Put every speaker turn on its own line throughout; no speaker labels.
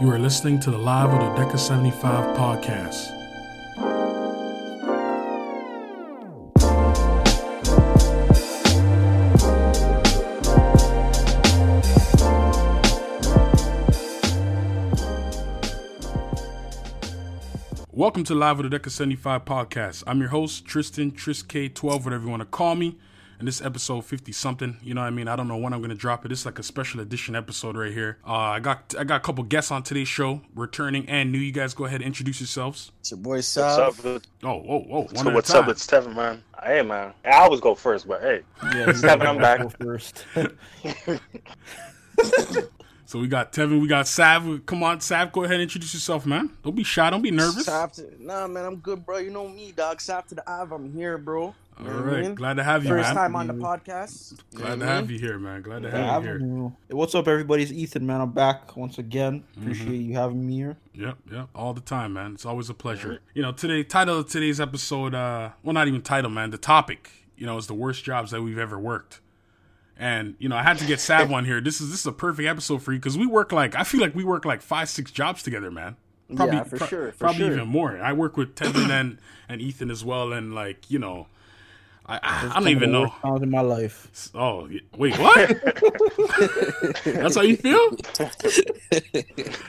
You are listening to the Live with Dodeka 75 podcast. Welcome to Live with Dodeka 75 podcast. I'm your host, Tristan, Tris K12, whatever you want to call me and this episode 50 something you know what i mean i don't know when i'm gonna drop it this is like a special edition episode right here uh, i got i got a couple guests on today's show returning and new you guys go ahead and introduce yourselves
It's your boy
What's up?
oh whoa whoa one
So what's up? It's Tevin, man. Hey, man. I always go first, but hey,
Yeah,
Tevin, I'm back.
Go first.
so we got tevin we got sav come on sav go ahead and introduce yourself man don't be shy don't be nervous all
Sav to, nah, man, I'm good, bro. You know me, dog. Sav to the Av. I'm here, bro. You know what I
right
mean?
glad to have you
First
man
time on the podcast. You know
glad to have
mean?
you here man glad to
Yeah,
have you here
Avenue. Hey, What's up, everybody? It's Ethan, man. I'm back once again.
Mm-hmm.
Appreciate you having me here.
Yep, yep, all the time, man. It's always a pleasure. You know, today title of today's episode, uh, well, not even title, man. The topic, you know, is the worst jobs that we've ever worked. And you know, I had to get Sav on here. This is this is a perfect episode for you because we work like I feel like we work like five, six jobs together, man.
Yeah, for sure, for
probably
sure.
even more. I work with Tevin and and Ethan as well, and like you know, I I, I don't even know.
Worst times in my life.
Oh, wait, what? That's how you feel?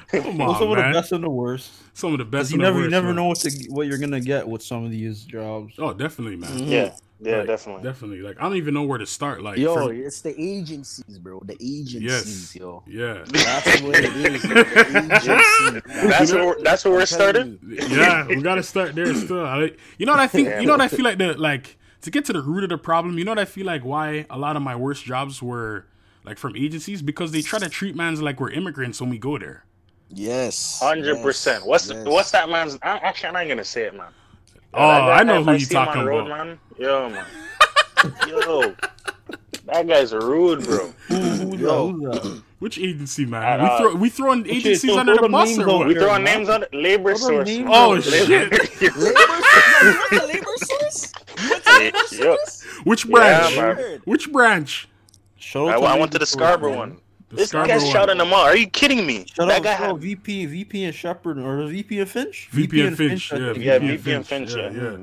Come
Well,
on,
some of the best and the worst.
Some of the best.
Because you
and the
never, you never
man.
know what to, what you're gonna get with some of these jobs.
Oh, definitely, man.
yeah, mm-hmm. yeah,
Like,
definitely.
Definitely. Like I don't even know where to start. Like
Yo,
for-
it's the agencies, bro. The agencies,
Yes.
yo.
yeah.
That's what it is. yo. The agencies.
That's where that's where we're
I'm telling
started.
you.
Yeah, we gotta start there still. I, you know what I think you know what I feel like the like to get to the root of the problem, you know what I feel like why a lot of my worst jobs were like from agencies because they try to treat mans like we're immigrants when we go there.
Yes.
Hundred percent. What's
yes.
what's that man's? I, actually, I'm not gonna say it, man.
Oh,
That guy-
I know who you
see him on
talking
the road,
about.
man. Yo, man. Yo, that guy's rude, bro.
Who, who's
Yo.
that?
Which agency, man?
Uh,
we throw we throwing agencies
so
under the
the
bus
names
or what?
We
there,
throwing
man.
names on. Labor
Throw
source.
Oh
out there.
shit!
Labor source? Yo, you went to labor source? You went to labor
Yo.
source?
Which
Yeah,
branch?
man.
Which branch?
Shout
I,
out
I went to the Scarborough one.
The
This
Scarborough
guy's
one.
shouting them out. Are you kidding me?
Shout
that
out
guy had
VP, VP and Sheppard, or VP and Finch?
VP and Finch.
I
Yeah.
Yeah,
VP
VP and Finch,
Yeah,
yeah.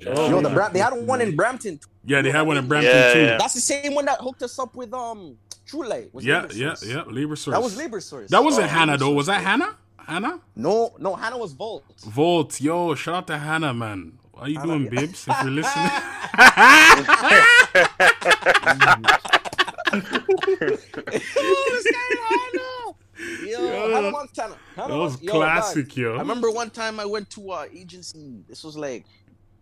yeah.
Oh,
Yo, the
yeah.
They had one in Brampton.
Yeah, they had one in Brampton
Yeah,
too.
yeah.
That's the same one that hooked us up with um True Light.
Yeah, yeah, yeah. Labor source.
That was labor source.
That wasn't
Oh,
Hannah though. Was that. Hannah? Hannah?
No, no, Hannah was Volt.
Volt, yo, shout out to Hannah, man. How you
Hannah,
doing,
yeah.
babes? If you're listening.
oh, this guy Yo,
Yeah.
Hannah
that was
yo,
classic,
dog.
yo.
I remember one time I went to a agency. This was like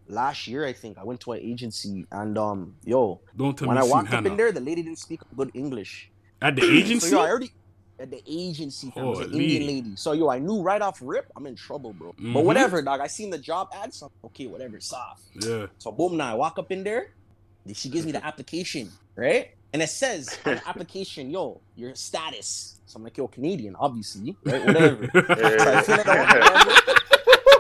last year, I think. I went to an agency and um, yo,
Don't tell
when
me
I walked up
Hannah.
in there, the lady didn't speak good English.
At the
So
agency?
yo, I already at the agency, it was an Indian lady. So yo, I knew right off rip, I'm in trouble, bro.
Mhm.
But whatever, dog. I seen the job ad, so okay, whatever, soft.
yeah.
So boom, now I walk up in there. She gives me the application, right? And it says on the application, yo, your status. So I'm like, yo, Canadian, obviously, right? Whatever. So I fill it out, whatever.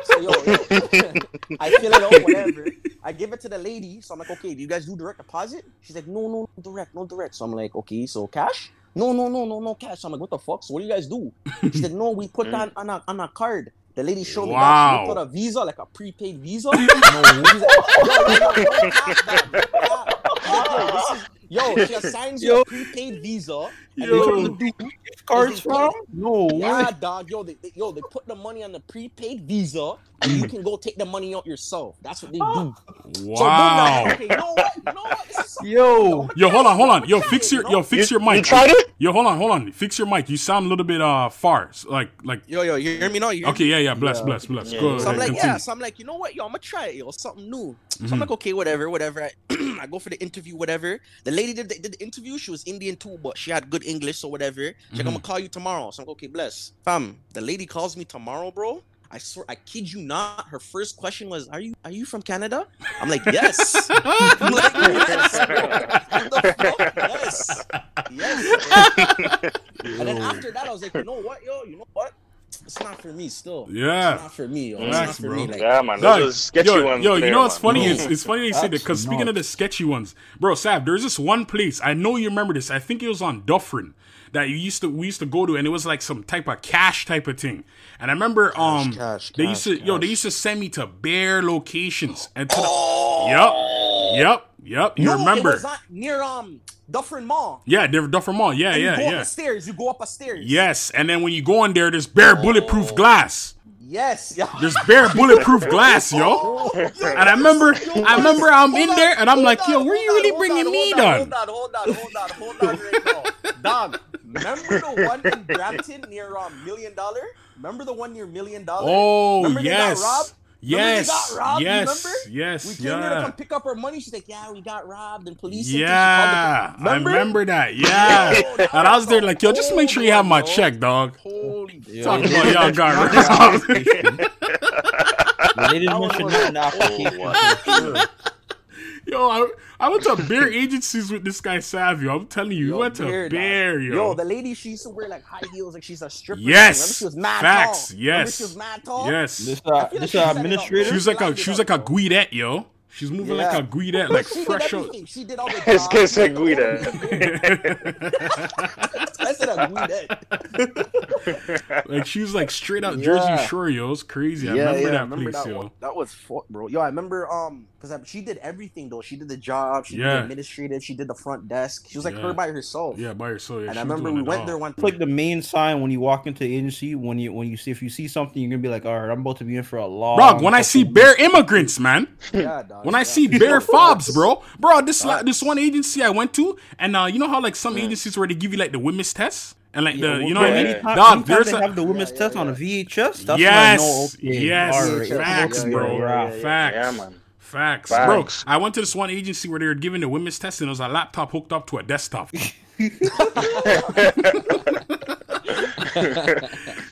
So yo, yo. I fill it out, whatever. I give it to the lady. So I'm like, okay, do you guys do direct deposit? She's like, no, no, no direct, no direct. So I'm like, okay, so cash? No, no, no, no, no cash. I'm like, what the fuck? So what do you guys do? She said, no, we put that on a, on a card. The lady showed me that. She put a visa, like a prepaid visa. no, she's like, yo, yo, yo, don't cap that, don't. Yo, this is- Yo, she assigns you a prepaid visa. And
Yo.
they trying
Cards from? No
yeah,
way.
dog. Yo, they, they- yo, they put the money on the prepaid visa, and you can go take the money out yourself. That's what they do. So boom,
Wow.
now, okay, you know what? You know what? This is
Yo.
Yo, hold on, hold on. Yo, fix your yo, fix
You-
your mic.
You tried it?
Yo, hold on, hold on. Fix your mic. You sound a little bit uh far. So, Like like
Yo, yo, you hear me now? Hear
Okay,
me?
yeah, yeah. Bless,
Yeah.
bless, bless.
Yeah.
Go
So I'm like,
continue.
yeah. So I'm like, you know what? Yo, I'm gonna try it. Yo, something new. So
Mhm.
I'm like, okay, whatever, whatever. I, I go for the interview, whatever. The lady did the, did the interview. She was Indian too, but she had good English, so whatever. She's like, I'm gonna mm-hmm. call you tomorrow. So I'm like, okay, bless. Fam, the lady calls me tomorrow, bro. I swear, I kid you not. Her first question was, "Are you are you from Canada?" I'm like, "Yes." I'm like, "Yes." bro. What the fuck? Yes. Yes. And then after that, I was like, "You know what, yo? You know what? It's not for me still.
Yeah.
It's not for me. Yo.
Relax,
it's not for
bro.
me. Like,
Yeah, man.
Dog,
Those are sketchy
yo,
ones.
yo, you know what's
man.
funny? It's, it's funny they say that because speaking of the sketchy ones, bro, Sav, there's this one place I know you remember this. I think it was on Dufferin that you used to we used to go to, and it was like some type of cash type of thing. And I remember, um,
cash,
they
cash,
used to, yo, they used to send me to bare locations and to the, yep, yep, yep. You
no,
remember?
It was not near um Dufferin Mall.
yeah, Dufferin Mall. Yeah,
And
yeah,
you go
yeah.
up the stairs. You go up a stairs.
Yes, and then when you go in there, there's bare bulletproof glass.
Yes. Yeah.
There's bare bulletproof glass, yo.
Oh,
And I remember,
yo,
I remember I'm
hold
in
on,
there, and I'm
hold
like,
on,
yo, where
hold
you
on,
really
hold
bringing
on,
me
hold on,
done?
Hold on, hold on, hold on, hold on right now. Dog, remember the one in Brampton near um, Million Dollar? Remember the one near Million Dollar?
Oh
Remember they got
yes,
robbed? Remember they
yes,
got robbed,
yes,
remember?
yes,
We came there to come pick up our money. She's like, "Yeah, we got robbed." And police. and things.
Yeah.
called the-
I remember that. Yeah,
Yo, that
and I was there like, yo, just make sure you have my
yo.
check, dog.
Holy
Yeah,
Talk about y'all got
Not
robbed.
the application. Yeah, They didn't mention
one
that
Yo, I, I went to bare agencies with this guy Savio. I'm telling you, we went to
bare, dog.
bare, yo.
Yo, the lady she used to wear like high heels, like she's a stripper.
Yes.
Remember she was mad
Facts.
tall.
Yes.
Remember she was mad tall.
yes,
This uh,
feel like
this
she
uh,
set it up.
administrator.
she was like a
lined
she was like a guidette, yo. She's moving
Yeah.
like a guidette, like
she
fresh
did
out.
She did all the
This
jobs.
kid said
She did all
Guida.
the- I said a Guida.
like she was like straight out
Yeah.
Jersey Shore, yo. It's crazy. I remember that place,
that
yo.
one. That was fuck, bro. Yo, I remember um because she did everything though. She did the job. She did the administrative. She did the front desk. She was like
Yeah.
her by herself.
Yeah, by herself. Yeah,
And
she
I remember we went
all.
there one
It's like the main sign when you walk into the agency. When you when you see if you see something, you're gonna be like, all right, I'm about to be in for a long.
Bro, when I see
couple
bare immigrants, man.
Yeah, dog.
When I see bare fobs, bro, bro, this la- this one agency I went to, and uh, you know how like some agencies where they give you like the women's test and like
Yeah,
the you know what I mean,
anytime-
dog.
anytime
There's
they
a,
have the women's
Yeah,
test
yeah,
on a. VHS. That's
yes,
when I know, okay,
yes,
all right,
facts,
yeah, yeah,
bro,
yeah, yeah, yeah.
facts,
Yeah, man.
Facts,
Facts.
bro. I went to this one agency where they were giving the women's test, and it was a laptop hooked up to a desktop. it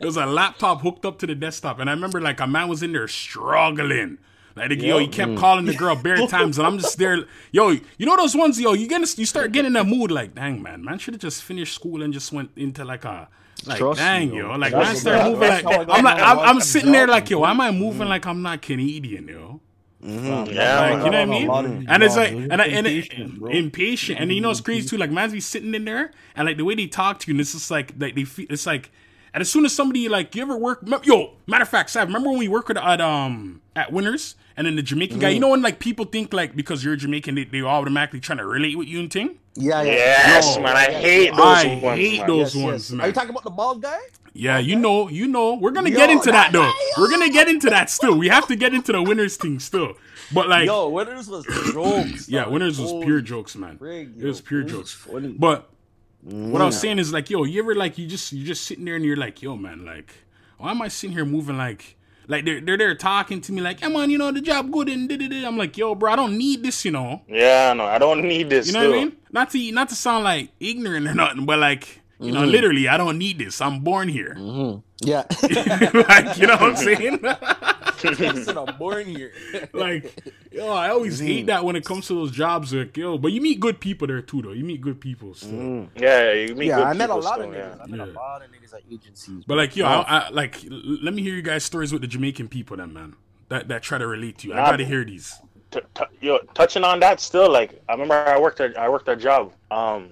was a laptop hooked up to the desktop, and I remember like a man was in there struggling. Like yo, he kept calling the girl bare times, and I'm just there. Yo, you know those ones, yo, you get you start getting in that mood, like, dang man, man should have just finished school and just went into like a like
Trust
dang
me,
yo,
yo.
like man start moving like I'm like I'm, I'm sitting there like yo, why am I moving like I'm not Canadian, yo?
Mhm.
Yeah,
Like, you know what I mean?
lot of
And it's like, and, I-
are
and
impatient, bro.
impatient, and you know it's crazy too. Like, man's be sitting in there, and like the way they talk to you, and it's just like, like they feel, it's like, and as soon as somebody like, you ever work, yo, matter of fact, Sav, remember when we worked with at um at Winners, and then the Jamaican guy, you know when like people think like because you're Jamaican, they, they automatically trying to relate with you and thing.
Yeah, yeah.
Yes,
Yo,
man. I hate those
I
ones.
hate
man.
those
Yes,
ones,
yes.
man.
Are you talking about the bald guy?
Yeah, you know, you know, we're gonna
Yo,
get into that
that
though.
guy,
We're gonna get into that still. We have to get into the Winners thing still, but like.
Yo, Winners was jokes.
Yeah, winners was pure jokes, man.
frig,
it was pure
It was
jokes.
funny.
But what I was saying is like, yo, you ever like you just you just sitting there and you're like, yo, man, like, why am I sitting here moving like like they're they're there talking to me like, yeah, man, you know the job good and da da da. I'm like, yo, bro, I don't need this, you know.
Yeah, no, I don't need this.
You know
still.
what I mean? Not to not to sound like ignorant or nothing, but like, you
Mm-hmm.
know, literally, I don't need this. I'm born here.
Yeah.
like, you know what I'm saying?
I said I'm born here.
like, yo, I always
Mm-hmm.
hate that when it comes to those jobs. Like, yo, but you meet good people there too, though. You meet good people still.
Mm-hmm.
Yeah, you meet
yeah,
good
I met a lot
still,
of
yeah.
niggas. I met
Yeah.
a lot of niggas at agencies.
But like, yo,
Wow.
I, I, like, let me hear you guys' stories with the Jamaican people, then, man. That that try to relate to you. I gotta hear these.
T- t- yo, touching on that still, like I remember I worked a I worked a job um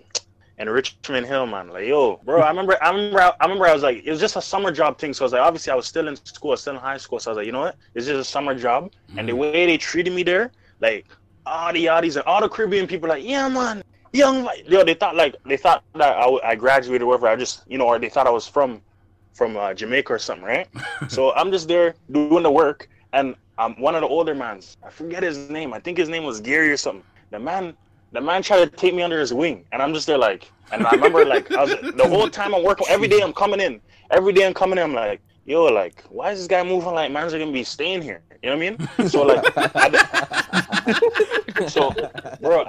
in Richmond Hill, man. Like yo, bro, I remember I remember I, I remember I was like it was just a summer job thing. So I was like obviously I was still in school, I still in high school. So I was like, you know what? It's just a summer job. And the way they treated me there, like all the oddies and all the Caribbean people, like yeah, man, young, like, yo, they thought like they thought that I graduated or whatever. I just you know, or they thought I was from from uh, Jamaica or something, right? so I'm just there doing the work, and um, one of the older mans, I forget his name. I think his name was Gary or something. The man, the man tried to take me under his wing, and I'm just there like, and I remember like I was the whole time I'm working. Every day I'm coming in. Every day I'm coming in. I'm like, yo, like, why is this guy moving like man's gonna be staying here? You know what I mean? So like, I, so bro,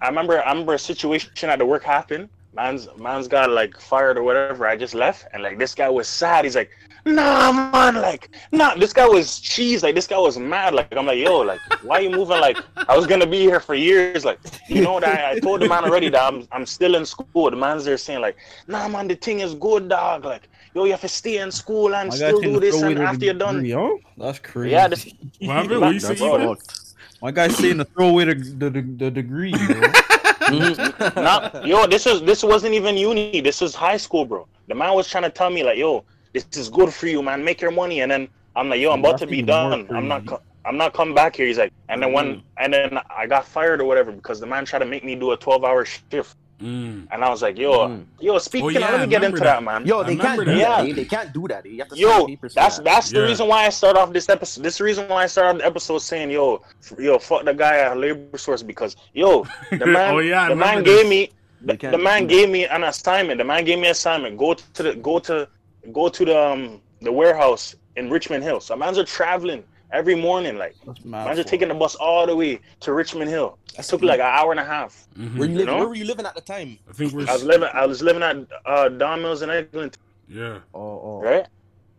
I remember I remember a situation at the work happened. Man's man's got like fired or whatever. I just left, and like this guy was sad. He's like, Nah, man, like, nah. This guy was cheese. Like this guy was mad. Like I'm like, yo, like, why you moving? Like I was gonna be here for years. Like you know that I told the man already that I'm I'm still in school. The man's there saying like, Nah, man, the thing is good, dog. Like yo, you have to stay in school and
My
still do this and after you're done.
yo. That's crazy.
Yeah, this,
What happened? What you say?
That's
My guy's saying to throw away the the, the, the degree. Bro.
Nah, yo, this is this wasn't even uni. This was high school, bro. The man was trying to tell me like, yo, this is good for you, man. Make your money. And then I'm like, yo, I'm about to be done. I'm not. Co- I'm not coming back here. He's like, and then when, and then I got fired or whatever because the man tried to make me do a 12 hour shift.
Mm.
And I was like, yo,
Mm.
yo, speaking
yeah,
of, let
I
me get into
that.
that, man.
Yo, they can't do
that.
that. eh? They can't do that. You have to
Yo,
sign
that's
that.
that's the reason why I start off this episode. This is the reason why I start off the episode saying, yo, yo, fuck the guy at labor source because, yo, the man,
Oh, yeah,
the man
remember
gave me, the, the man gave me an assignment. The man gave me an assignment. Go to the, go to, go to the, um, the warehouse in Richmond Hill. So man's are traveling every morning, like
That's mad.
man's taking the bus all the way to Richmond Hill. It took like an hour and a half.
Mhm.
Where you living?
know?
Where were you living at the time?
I think we're
I was living, I was living at uh, Don Mills in Eglinton.
yeah.
Oh, oh.
right?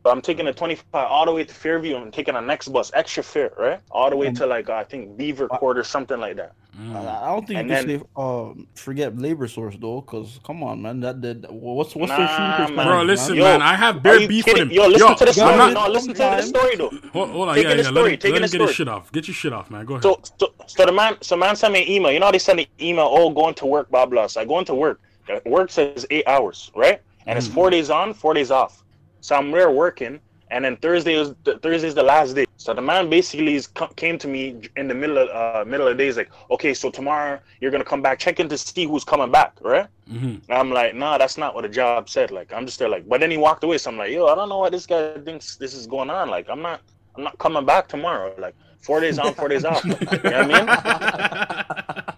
So I'm taking a 25 all the way to Fairview. I'm taking a next bus, extra fare, right? All the way
Um,
to like I think Beaver Court or something like that.
Mm.
I I don't think
And
you can
then-
say um, forget labor source though, because come on, man, that did what's what's their
Nah,
future
man.
Bro, listen,
Yo,
man. I have bare
you
beef with him.
Yo, listen to the story.
guys,
No, listen to the story though.
Hold, hold on,
Taking
yeah, yeah.
story,
Let him, let him get his shit off. Get your shit off, man. Go ahead.
So, so, so the man, so man sent me an email. You know how they send an email? Oh, going to work, blah blah. So I go into work. Work says eight hours, right? And it's
Mm.
four days on, four days off. So I'm there working, and then Thursday is the, Thursday's the last day. So the man basically is, co- came to me in the middle of uh, middle of the day. He's like, okay, so tomorrow you're gonna come back, check in to see who's coming back, right?
hmm
And I'm like, nah, that's not what the job said. Like, I'm just there, like, but then he walked away. So I'm like, yo, I don't know what this guy thinks this is going on. Like, I'm not, I'm not coming back tomorrow. Like, four days on, four days off. you know what I mean?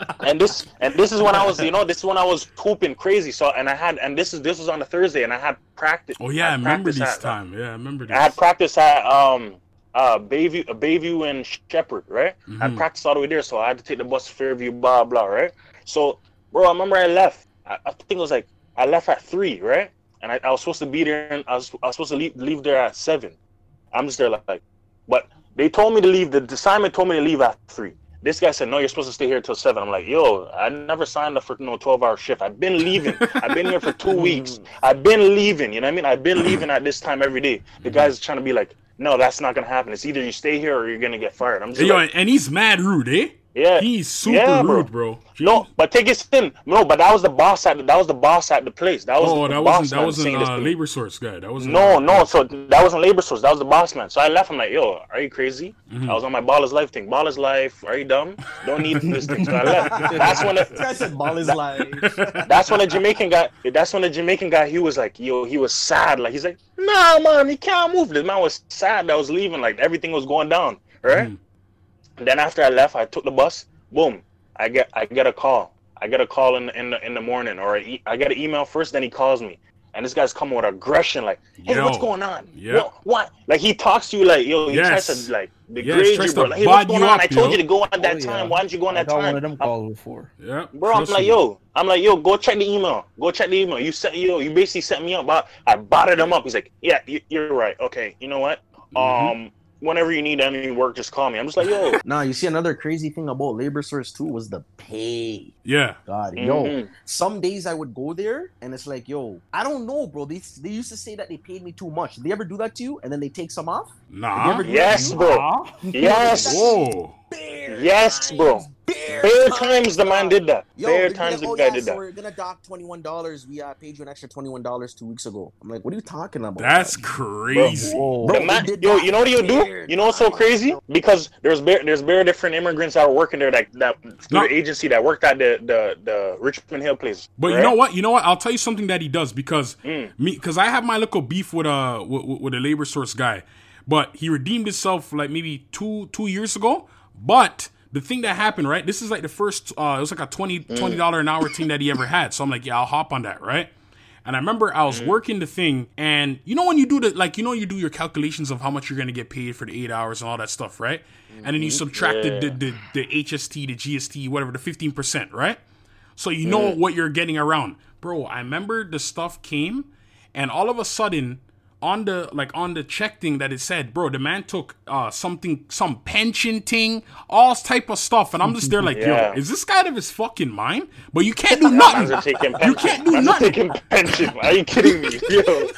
And this, and this is when I was, you know, this is when I was pooping crazy. So, and I had, and this is, this was on a Thursday, and I had practice.
Oh yeah, I
had
remember this
at-
time. Yeah, I remember this.
I had practice at um uh Bayview, uh, Bayview and Sheppard, right? I had
Mhm.
practice all the way there, so I had to take the bus to Fairview, blah blah, right? So, bro, I remember I left. I, I think it was like I left at three, right? And I, I was supposed to be there, and I was I was supposed to leave leave there at seven. I'm just there like, like but they told me to leave. The assignment told me to leave at three. This guy said, "No, you're supposed to stay here till 7. I'm like, "Yo, I never signed up for no 12-hour shift. I've been leaving. I've been here for two weeks. I've been leaving. You know what I mean? I've been leaving at this time every day. The guy's trying to be like, no, that's not gonna happen. It's either you stay here or you're gonna get fired. I'm just
yo,
like,
and he's mad rude, eh?
Yeah,
He's super
Yeah, bro.
rude, bro.
no, but take it in. No, but that was the boss at the, that was the boss at the place. That was
Oh,
the
that
boss
wasn't that wasn't uh, labor source guy. That wasn't.
No,
uh,
no. So that wasn't labor source. That was the boss man. So I left. I'm like, yo, are you crazy?
Mhm.
I was on my baller's life thing. Baller's life. Are you dumb? Don't need this thing. So I left. That's when
This
the,
guy said ball is life.
that's when the Jamaican guy. That's when the Jamaican guy. He was like, yo, he was sad. Like he's like, nah, man, he can't move. This man was sad. That I was leaving. Like everything was going down. Right.
Mhm.
And then after I left, I took the bus. Boom. I get I get a call. I get a call in in the in the morning, or I, e- I get an email first. Then he calls me, and this guy's coming with aggression, like, "Hey,
Yo.
what's going on?
Yeah.
What, what? Like he talks to you like, yo, he
Yes.
tries to like
Yes,
degrade
tries
you, bro. Like, hey, what's going on?
up,
I told
yo.
you to go at that
Oh,
time.
yeah.
Why didn't you go on
I
that
got one
time?
of them calls before.
Yeah,
Bro, I'm like,
me.
yo, I'm like, yo, go check the email. Go check the email. You set, yo, you basically set me up. But I botted him up. He's like, yeah, you, you're right. Okay, you know what?
Mhm.
Um, whenever you need any work, just call me. I'm just like, yo,
Nah, you see another crazy thing about labor source too was the pay.
Yeah,
God, yo,
mhm.
some days I would go there and it's like, yo, I don't know, bro. They they used to say that they paid me too much. Did they ever do that to you? And then they take some off?
nah.
yes, bro, yes,
Whoa.
Bare
Yes, bro.
times, Bare,
bare times the man did that.
Yo,
Bare
they'd be
times
like,
the
oh,
guy
yeah,
did
so
that.
we're gonna dock twenty one dollars. We uh, paid you an extra twenty one dollars two weeks ago. I'm like, what are you talking about?
That's crazy.
Whoa.
Bro,
The man, yo, you know what you do? You know what's so crazy? Because there's bare, there's very different immigrants that were working there that that through
No.
the agency that worked at the the, the Richmond Hill place.
But you know what? You know what? I'll tell you something that he does because
Mm.
me because I have my little beef with a with, with a labor source guy, but he redeemed himself like maybe two two years ago. But the thing that happened, right? This is like the first. Uh, it was like a 20
Mm.
dollar an hour thing that he ever had. So I'm like, yeah, I'll hop on that, right? And I remember I
Mm.
was working the thing, and you know when you do the like, you know, you do your calculations of how much you're gonna get paid for the eight hours and all that stuff, right? And then you subtract the, the, the the HST, the GST, whatever, the fifteen percent, right? So you know what you're getting around. Bro, I remember the stuff came and all of a sudden on the like on the check thing that it said, bro, the man took uh something some pension thing, all type of stuff, and I'm just there like,
Yeah.
yo, is this guy out of his fucking mind? But you can't do nothing.
Man's are taking
You can't do nothing.
taking pension. Are you kidding me? Yo,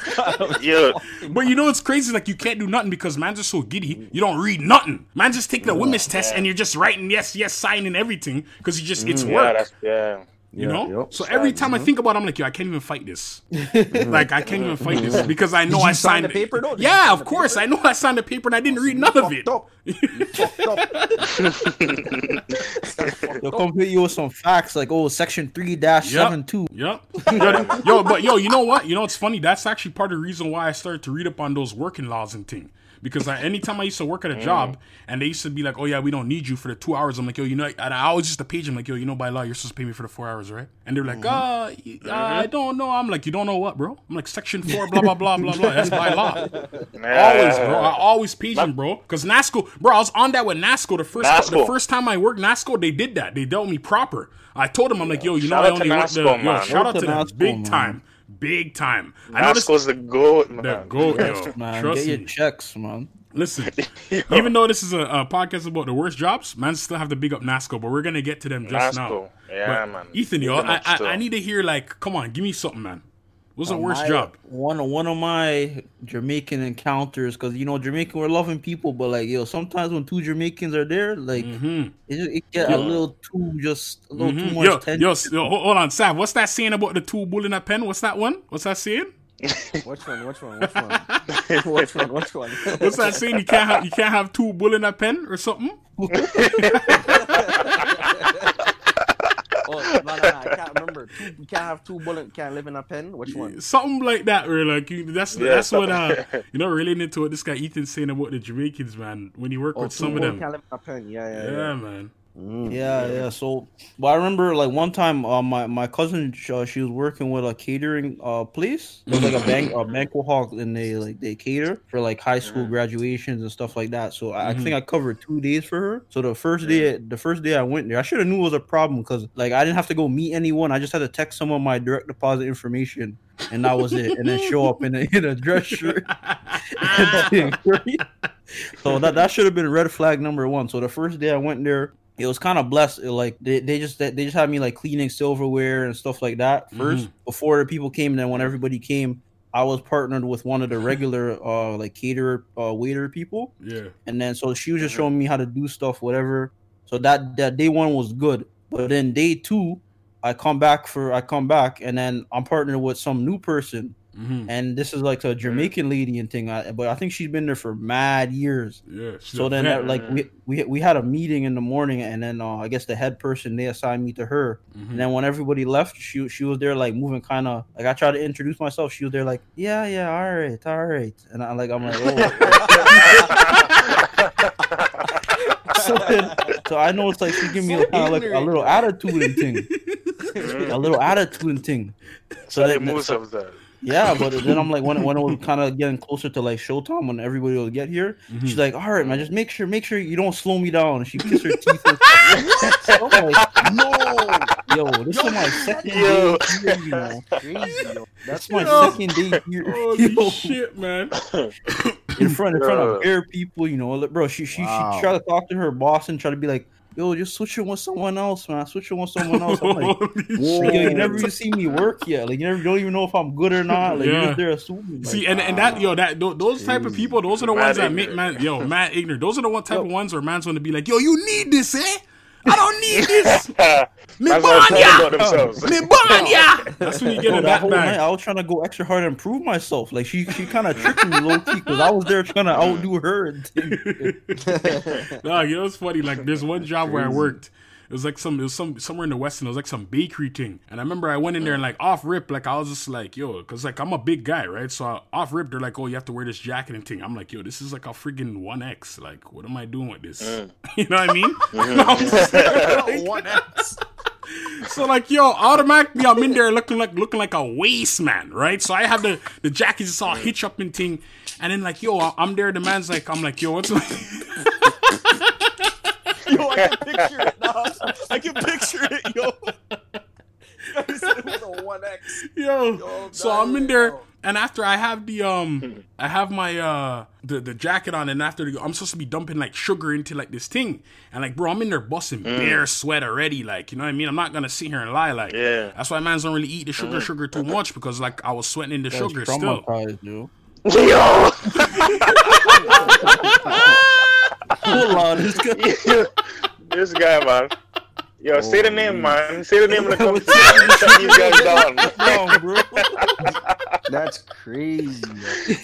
yo.
But you know what's crazy? Like you can't do nothing because man's just so giddy. You don't read nothing. Man just take the women's test and you're just writing yes, yes, signing everything because you just it's
Yeah,
work.
that's yeah.
You
Yeah,
know?
yep.
So every time I think about it, I'm like, yo, I can't even fight this. like I can't even fight this because I know
you
I
sign
signed
the paper, though? Did
Yeah, of course.
paper?
I know I signed the paper and I didn't read none of it.
Fucked up. You fucked up.
They'll come hit you with some facts like, oh, section three dash seven two.
Yep. yo, yo, but yo, you know what? You know what's funny? That's actually part of the reason why I started to read up on those working laws and thing. Because I, anytime I used to work at a job and they used to be like, "Oh yeah, we don't need you for the two hours," I'm like, "Yo, you know," and I always just to page them like, "Yo, you know, by law, you're supposed to pay me for the four hours, right?" And they're like, "Uh, y- uh, I don't know." I'm like, "You don't know what, bro?" I'm like, "Section four, blah blah blah blah blah." That's by law. Always, bro. I always page them, bro. Because NASCO, bro, I was on that with NASCO the first the first time I worked NASCO. They did that. They dealt me proper. I told them, I'm like, yo, you know,
Shout
I
out to
only work the
NASCO,
yo,
man.
shout out
Shout
to
to
them,
NASCO,
big
man.
time, big time. I know this
Nasco's the goat, man.
the goat, yo.
Man,
Trust
get your checks, man.
Listen, even though this is a, a podcast about the worst jobs, man, still have to big up NASCO, but we're gonna get to them just now.
Yeah,
But
man.
Ethan, yo, I, I. I need to hear like, come on, give me something, man. What's the worst
My-
job?
One one of my Jamaican encounters, because you know Jamaican we're loving people, but like yo, sometimes when two Jamaicans are there, like
Mm-hmm.
it, just, it get a little too just a little too
Mhm.
much
Yo,
tension.
yo, yo, hold hold on, Sam. What's that saying about the two bull in a pen? What's that one? What's that saying?
Which one? Which one? Which one? which one? Which one?
What's that saying? You can't have you can't have two bull in a pen or something?
Oh, no, no, no, I can't remember. Two, you can't have two bullets. Can't live in a pen. Which one?
Something like that. really. like you, that's
Yeah,
that's what uh
something.
you know relating to what this guy Ethan's saying about the Jamaicans, man. When you work
Oh,
with
two
some of them,
can't live in a pen. Yeah, yeah,
yeah,
yeah.
man.
Mm.
Yeah, yeah. So, but I remember like one time, uh, my my cousin, uh, she was working with a catering uh place. It was like a bank, a banquet hall, and they like they cater for like high school graduations and stuff like that. So I, I think I covered two days for her. So the first day, the first day I went there, I should have knew it was a problem because like I didn't have to go meet anyone. I just had to text someone my direct deposit information, and that was it. And then show up in a in a dress shirt. and thing, right? So that that should have been red flag number one. So the first day I went there, it was kind of blessed. Like they, they just they just had me like cleaning silverware and stuff like that 1st before the people came. And then when everybody came, I was partnered with one of the regular uh like caterer uh waiter people,
Yeah.
and then so she was just showing me how to do stuff, whatever. So that that day one was good, but then day two, I come back for I come back, and then I'm partnered with some new person,
hmm
and this is like a Jamaican lady and thing. I, but I think she's been there for mad years.
Yeah.
So then,
vet.
uh, like we, we we had a meeting in the morning, and then uh, I guess the head person they assigned me to her.
Mhm.
And then when everybody left, she she was there like moving kind of like I tried to introduce myself. She was there like, yeah, yeah, all right, all right, and I like I'm like, oh. so, then, so I know it's like she give me
So
kind of like a little attitude and thing, a little attitude and thing. So
the
then,
moves
so-
of that.
Yeah, but then I'm like, when when it was kind of getting closer to like showtime, when everybody will get here,
Mm-hmm.
she's like, "All right, man, just make sure, make sure you don't slow me down." And she kissed her teeth. And stuff. So I'm like,
No,
yo, this is my second
Yo.
day here, you know.
crazy. Yo.
That's my
Yo.
second day here,
Holy
yo,
shit, man.
in front in front of air people, you know. Bro, she she
Wow.
she tried to talk to her boss and try to be like, "Yo, just switch it with someone else, man. Switch it with someone else." I'm like.
Whoa.
Yo, you never even see me work yet. Like you never don't even know if I'm good or not. Like
Yeah.
you're just there assuming. Like,
See, and, and that yo, that tho- those type of people, those are the
Mad
ones that make man, yo, mad ignorant. Those are the one type of ones where man's going to be like, yo, you need this, eh? I don't need this. Me
That's what
born
I'm
ya. Me born ya. That's when you get
Bro,
in oh,
that
that
whole night. I was trying to go extra hard and prove myself. Like she, she kind of tricked me low key because I was there trying to outdo her. And thing.
No, you know it's funny. Like there's one job where I worked. It was like some, it was some somewhere in the west, and it was like some bakery thing. And I remember I went in there and like off rip, like I was just like, yo, because like I'm a big guy, right? So off rip, they're like, oh, you have to wear this jacket and thing. I'm like, yo, this is like a friggin' one X. Like, what am I doing with this? Mm. you know what I mean? Mm-hmm. I'm just like-
One X.
so like, yo, automatically I'm in there looking like looking like a waste man, right? So I have the the jacket just all hitch up and thing, and then like, yo, I'm there. The man's like, I'm like, yo, what's
Yo, I can picture it now. I can picture it, yo. I said it was a one X.
yo?
Yo,
So I'm in there. and after I have the um, I have my uh, the the jacket on, and after the, I'm supposed to be dumping like sugar into like this thing, and like bro, I'm in there busting bare sweat already, like you know what I mean. I'm not gonna sit here and lie, like
Yeah.
That's why mans don't really eat the sugar sugar too much because like I was sweating in the
That's
sugar still.
Yo,
Hold on, this guy.
man. Yo, say the name, oh. man. Say the name of the company.
What's-
Shut these guys down.
Wrong, bro.
That's crazy.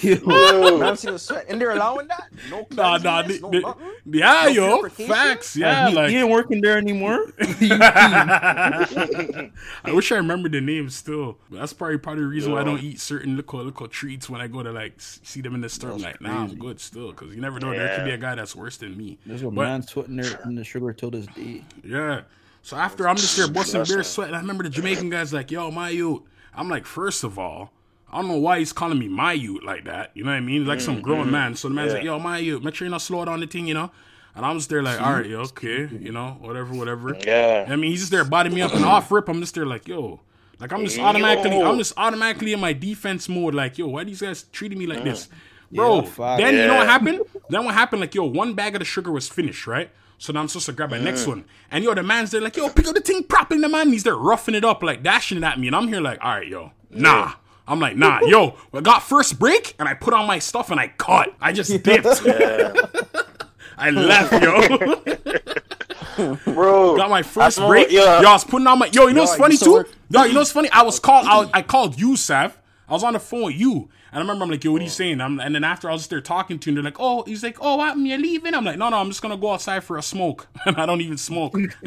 Yo.
Yo.
Man, see the sweat, and they're allowing that. No
Nah, nah,
cleanliness, no
the- yeah,
No
yo, facts, yeah,
he,
like
he ain't working there anymore.
I wish I remember the name still. That's probably part of the reason why I don't eat certain little little treats when I go to like see them in the store. I'm like, nah, I'm good still because you never know. There could be a guy that's worse than me.
There's a
But-
man sweating there in the sugar till this day.
Yeah. So after I'm just there busting beer
right.
sweat, and I remember the Jamaican guy's like, "Yo, my youth." I'm like, first of all, I don't know why he's calling me my youth like that. You know what I mean? Like some grown mm-hmm. man. So the man's like, "Yo, my youth, make sure you're not slow down the thing," you know. And I'm just there like, mm-hmm. "All right, yo, okay, you know, whatever, whatever."
Yeah.
I mean, he's just there bodying me up and off rip. I'm just there like, yo, like I'm just
Yo.
automatically, I'm just automatically in my defense mode. Like, yo, why are these guys treating me like mm. this, bro?
Yeah, fuck.
then you know what happened? Then what happened? Like, yo, one bag of the sugar was finished, right? So now I'm supposed to grab my next one, and yo, the man's there like, yo, pick up the thing properly, the man. He's there roughing it up, like dashing it at me, and I'm here like, all right, yo, nah. I'm like, nah, yo, I got first break, and I put on my stuff and I cut. I just dipped. I left, yo.
Bro.
got my first break.
remember-
Yo, I was putting on my. Yo, you know what's
Yo, I
funny
to
too?
work-
Yo, you know what's funny? I was called. I, was- I called you, Sav. I was on the phone with you, and I remember I'm like, yo, what are you saying? I'm, and then after I was just there talking to him, they're like, oh, he's like, oh, what? You're leaving? I'm like, no, no, I'm just gonna go outside for a smoke, and I don't even smoke.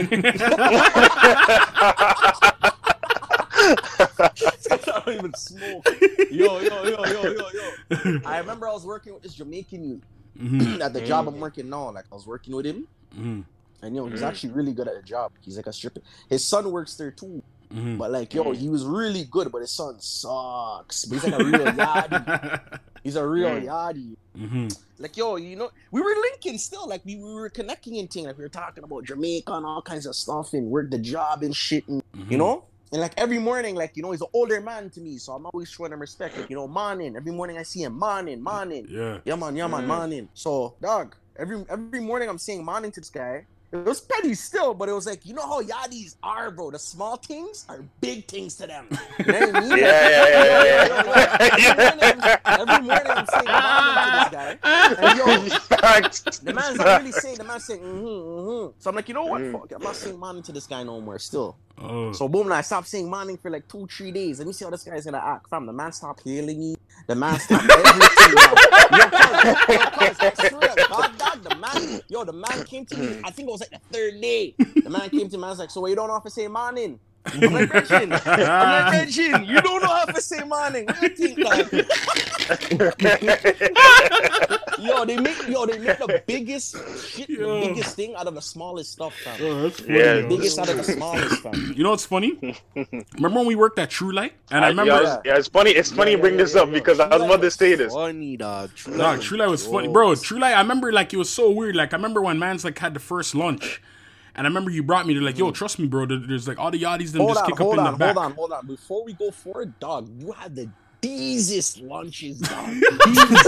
I don't even smoke. Yo, yo, yo, yo, yo, yo. I remember I was working with this Jamaican youth
Mm-hmm.
at the job I'm working now. Like I was working with him,
Mhm.
and yo, he's actually really good at the job. He's like a stripper. His son works there too.
Mhm.
But like, yo, he was really good, but his son sucks. But he's like a real yardie. He's a real
Mm.
yardie.
Mhm.
Like, yo, you know, we were linking still. Like, we, we were connecting and thing. Like, we were talking about Jamaica and all kinds of stuff and work the job and shit. And,
Mm-hmm.
you know? And like every morning, like, you know, he's an older man to me. So I'm always showing him respect. Like, you know, morning. Every morning I see him, morning, morning.
Yeah.
Yeah, man, yeah, man,
Mm.
morning. So, dog, every every morning I'm saying morning to this guy. It was petty still, but it was like, you know how yadis are, bro. The small things are big things to them. You know what I mean?
Yeah, yeah, yeah, yeah, yeah.
Every morning, every morning I'm saying to this guy. And yo, the man's really saying, the man's saying, mm-hmm, mm-hmm. So I'm like, you know what?
Mm.
Fuck, I'm not saying morning to this guy no more still.
Oh.
So boom, I stopped saying morning for like two, three days. Let me see how this guy's gonna act. Fam, the man stopped hailing me. The man stopped. Yo, the man, came to me. I think it was like the third day. The man came to me. I was like, so you don't know how to say morning? I'm like, I'm like, you don't know how to say morning. What do you think, dog? Yo, they make yo, they make the biggest shit,
Yo.
the biggest thing out of the smallest stuff, fam.
Oh, that's funny.
Yeah,
yo.
biggest out of the smallest, fam.
You know what's funny? remember when we worked at True Light? And I remember,
yeah, it's, yeah, it's funny. It's funny you bring this up because I was about to say this.
Funny, dog. True
Dog, True Light was funny, bro. True Light, I remember like it was so weird. Like I remember when man's like had the first lunch, and I remember you brought me to like, yo, mm. trust me, bro. There's like all the yachties them
Hold
just
on,
kick up
hold
in
on,
the back.
hold on, hold on. Before we go for forward, dog, you had the lunches, dog. Deezest.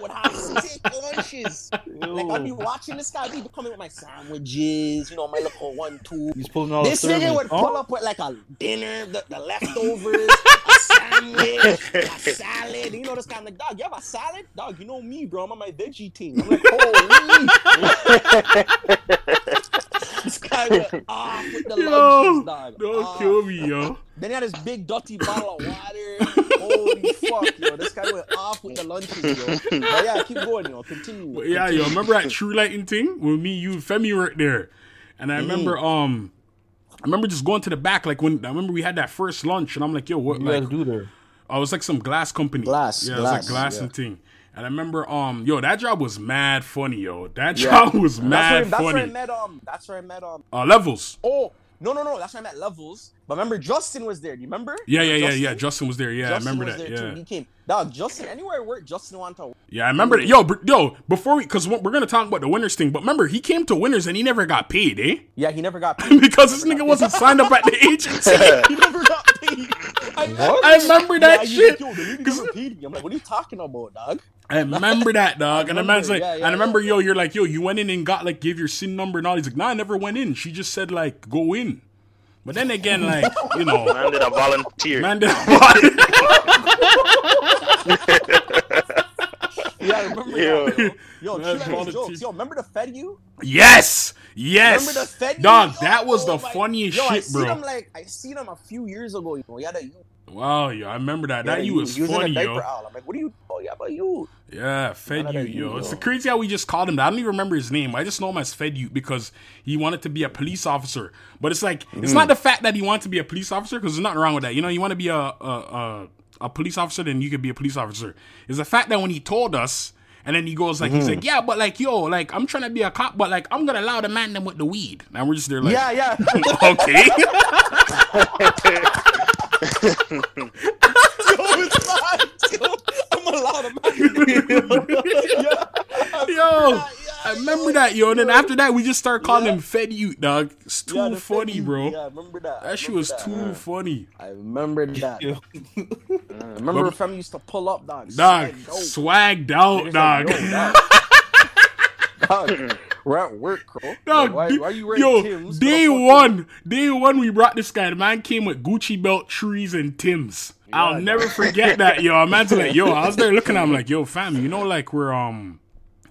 would have sick lunches. Like I'd be watching this guy, I'd be coming with my sandwiches, you know, my little one, two.
He's pulling all
This nigga would pull up with like a dinner, the, the leftovers, a sandwich, a salad. You know this guy, I'm like, dog, you have a salad? Dog, you know me, bro. I'm on my veggie team. I'm like, holy. this guy went off with the
Yo,
lunches, dog.
don't
Off.
kill me, yo.
Then he had this big dirty bottle of water. Holy fuck, yo. This guy went off with the lunches, yo. But yeah, keep going, yo. Continue.
But yeah, yo, remember that True Lighting thing when me, you, and Femi were there, and I remember, um, I remember just going to the back, like when I remember we had that first lunch, and I'm like, yo, what,
what you
like,
do there?
I was like some glass company.
Glass,
Yeah, it was like
glass,
glass
yeah.
and thing. And I remember, um, yo, that job was mad funny, yo. That
Yeah.
job was
That's where,
mad
that's where I
funny.
met um. That's where I met um.
Uh, levels.
Oh no no no! That's where I met Levels. But remember, Justin was there. Do you remember?
Yeah, yeah, yeah,
Justin?
yeah. Justin was there. Yeah,
Justin
I remember
was
that.
there
Yeah,
too. He came. Dog, Justin. Anywhere I work, Justin wanted to.
yeah, I remember that. Yo, br- yo, before we, because we're gonna talk about the winners thing, but remember he came to winners and he never got paid, eh?
Yeah, he never got paid.
because this nigga wasn't signed up at the agency.
he never got paid.
What?
I remember that
he's
shit.
Like, Yo, the lady
'Cause-
never. I'm like, what are you talking about, dog?
I remember that dog, and the man's like,
yeah,
and
yeah,
I remember,
yeah.
yo, you're like, yo, you went in and got like, gave your sin number and all. He's like, nah, I never went in. She just said like, go in. But then again, like, you know,
Man did a volunteer.
man did
Yeah, I remember
Yo.
that. Yo, yo,
That's
true, that was
volunteer.
jokes. Yo, remember the Fed you?
Yes, yes,
Remember the Fed
dog.
you?
That was
Oh
the
my-
funniest
Yo, I
shit,
seen
bro.
him like I seen him a few years ago. You know, yeah, that you.
Wow, yo, I remember that. That
yeah,
you was
he was
funny,
in a
yo.
aisle. I'm like, what are you? Oh yeah, but you.
Yeah, Fed
None
you, yo. It's
yo.
crazy how we just called him that. I don't even remember his name. I just know him as Fed you because he wanted to be a police officer. But it's like it's
Mm.
not the fact that he wanted to be a police officer because there's nothing wrong with that. You know, you want to be a a, a a police officer, then you could be a police officer. It's the fact that when he told us. And then he goes like,
Mm-hmm.
he's like, yeah, but like, yo, like, I'm trying to be a cop, but like, I'm gonna allow the man them with the weed. And we're just there like,
yeah, yeah.
okay.
Yo, it's not. Yo, I'm allowed to yeah,
yo, I remember that, yo. And then after that, we just started calling
Yeah.
him Fed you, dog. It's too
Yeah,
funny,
Fed
bro.
Yeah, I remember that.
That shit was
that.
too funny.
I remember that.
Yo.
I remember fam used to pull up, dog.
Dog, swagged out, dog.
like, yo, dog. Dog, We're at work, bro.
Dog,
Like, why, why are you wearing
yo,
Tim's?
day
What the
one, day one, we brought this guy. The man came with Gucci belt, trees, and Tim's. I'll
Yeah,
never forget that, yo. I'm like, yo, I was there looking at him like, yo, fam, you know, like we're um,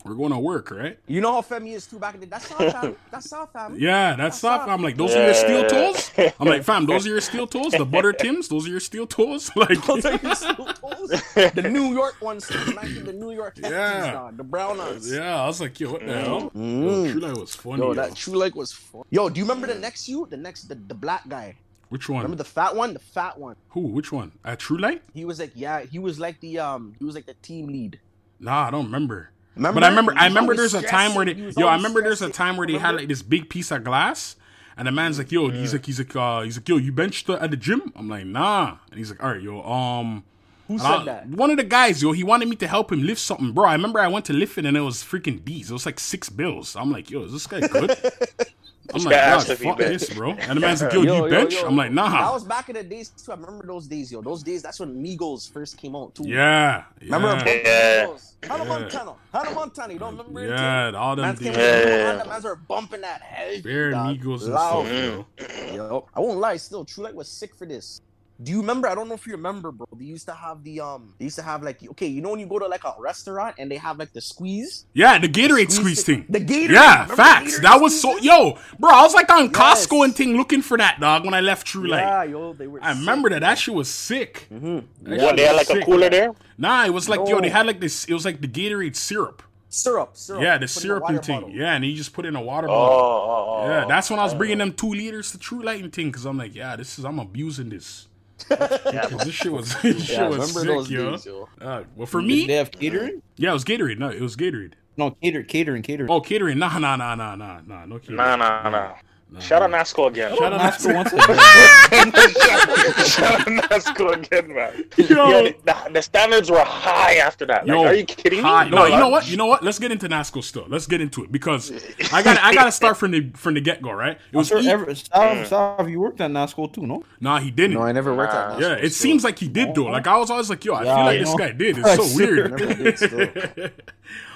we're going to work, right?
You know how Femi is too back in the That's South fam. That's South fam.
Yeah, that's
That's
up.
up.
I'm like, those are your steel
Yeah.
toes. I'm like, fam, those are your steel toes. The butter Tims, those are your steel toes. Like,
Those are your steel toes. The New York ones, Nike, the New York
Yeah.
dog, the brown ones.
yeah, I was like, yo, what the hell? Yo,
Mm.
True Light was funny.
Yo,
yo.
that True Light was fun. Yo, do you remember the next you? The next, the, the black guy.
Which one?
Remember the fat one? The fat one.
Who? Which one? At True Light?
He was like, yeah, he was like the um, he was like the team lead.
Nah, I don't remember.
Remember?
But I remember, I remember there's a time where they,
stressing. He was
yo, I remember there's a time where they had like this big piece of glass, and the man's like, yo, he's like, he's like, uh, he's like, yo, you benched at the gym? I'm like, nah, and he's like, all right, yo, um,
Who said
I-
that?
One of the guys, yo, he wanted me to help him lift something, bro. I remember I went to lift it and it was freaking D's. It was like six bills. I'm like, yo, is this guy good? I'm like,
guy has
God, fuck
bad."
this, bro. And the man's like, yo,
Yo,
you
yo,
bench?
yo.
I'm like, nah.
That
nah.
was back in the days too. I remember those days, yo. Those days. That's when Migos first came out too.
Yeah,
Remember
yeah,
Yeah.
Migos? Hannah Montana. Hannah Montana. You don't remember it?
yeah, all them
Mans came
Yeah.
Mans were bumping that heavy.
Bare
dog.
Migos and stuff, yo. Mm.
Yo, I won't lie. Still, True Light was sick for this. Do you remember? I don't know if you remember, bro. They used to have the um. They used to have like okay, you know when you go to like a restaurant and they have like the squeeze.
Yeah, the Gatorade squeeze thing.
The Gatorade.
Yeah,
remember
facts.
Gatorade
That was so yo, bro. I was like on
Yes.
Costco and thing looking for that dog when I left True Light.
Yeah, yo, they were.
I remember that. That shit was sick.
Mm-hmm.
What, they had like a cooler there?
Nah, it was like yo, they had like this. It was like the Gatorade syrup.
Syrup, syrup.
Yeah, the
Put in a
syrup and thing.
bottle.
Yeah, and he just put in a water
Oh,
bottle.
oh, oh.
oh, Yeah, that's when I was
oh.
bringing them two liters to True Light and thing because I'm like, yeah, this is I'm abusing this.
Yeah,
'Cause this shit was this
Yeah, I
was
remember
sick,
those
yo.
days, yo.
Uh, well, for
Did they have catering?
yeah, it was Gatorade. No, it was Gatorade.
No, cater, catering, catering.
Oh, catering. Nah, nah, nah, nah, nah, nah, no catering.
Nah, nah, nah.
Nah,
Shout out
nah.
Nasco again.
Shout out
That's the
Nasco.
one thing.
Shout out Nasco again, man.
Yo.
Yo, the, the standards were high after that. Like,
Yo,
are you kidding me?
Hi. No, you know what? You know what? Let's get into NASCO still. Let's get into it because I got I got to start from the from the get go. Right? It was
sure
e-
ever, Sav, mm. Sav, you worked at NASCO too, no?
nah, he didn't.
No, I never worked
Nah.
at.
yeah, it seems like he did though. Like I was always like, yo, I
Yeah,
feel like
I
this
know.
guy did. It's so
swear.
weird.
Never did still.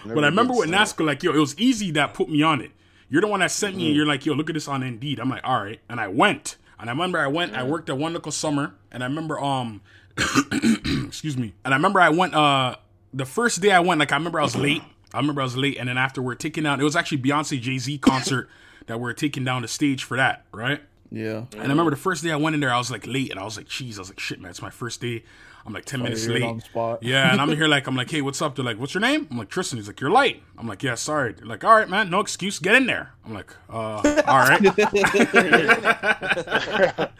But I remember with NASCO, like, yo, it was easy that put me on it. You're the one that sent me, and you're like, yo, look at this on Indeed. I'm like, all right. And I went. And I remember I went, I worked at One Little Summer, and I remember, um, excuse me. And I remember I went, uh, the first day I went, like, I remember I was late. I remember I was late, and then after we're taking down, it was actually Beyonce Jay Z concert that we're taking down the stage for that, right?
Yeah.
And I remember the first day I went in there, I was like late, and I was like, "Jeez," I was like, "Shit, man, it's my first day." I'm like ten minutes late. Yeah, and I'm here like, I'm like, "Hey, what's up?" They're like, "What's your name?" I'm like, "Tristan." He's like, "You're late." I'm like, "Yeah, sorry." They're like, "All right, man, no excuse, get in there." I'm like, "Uh, all right."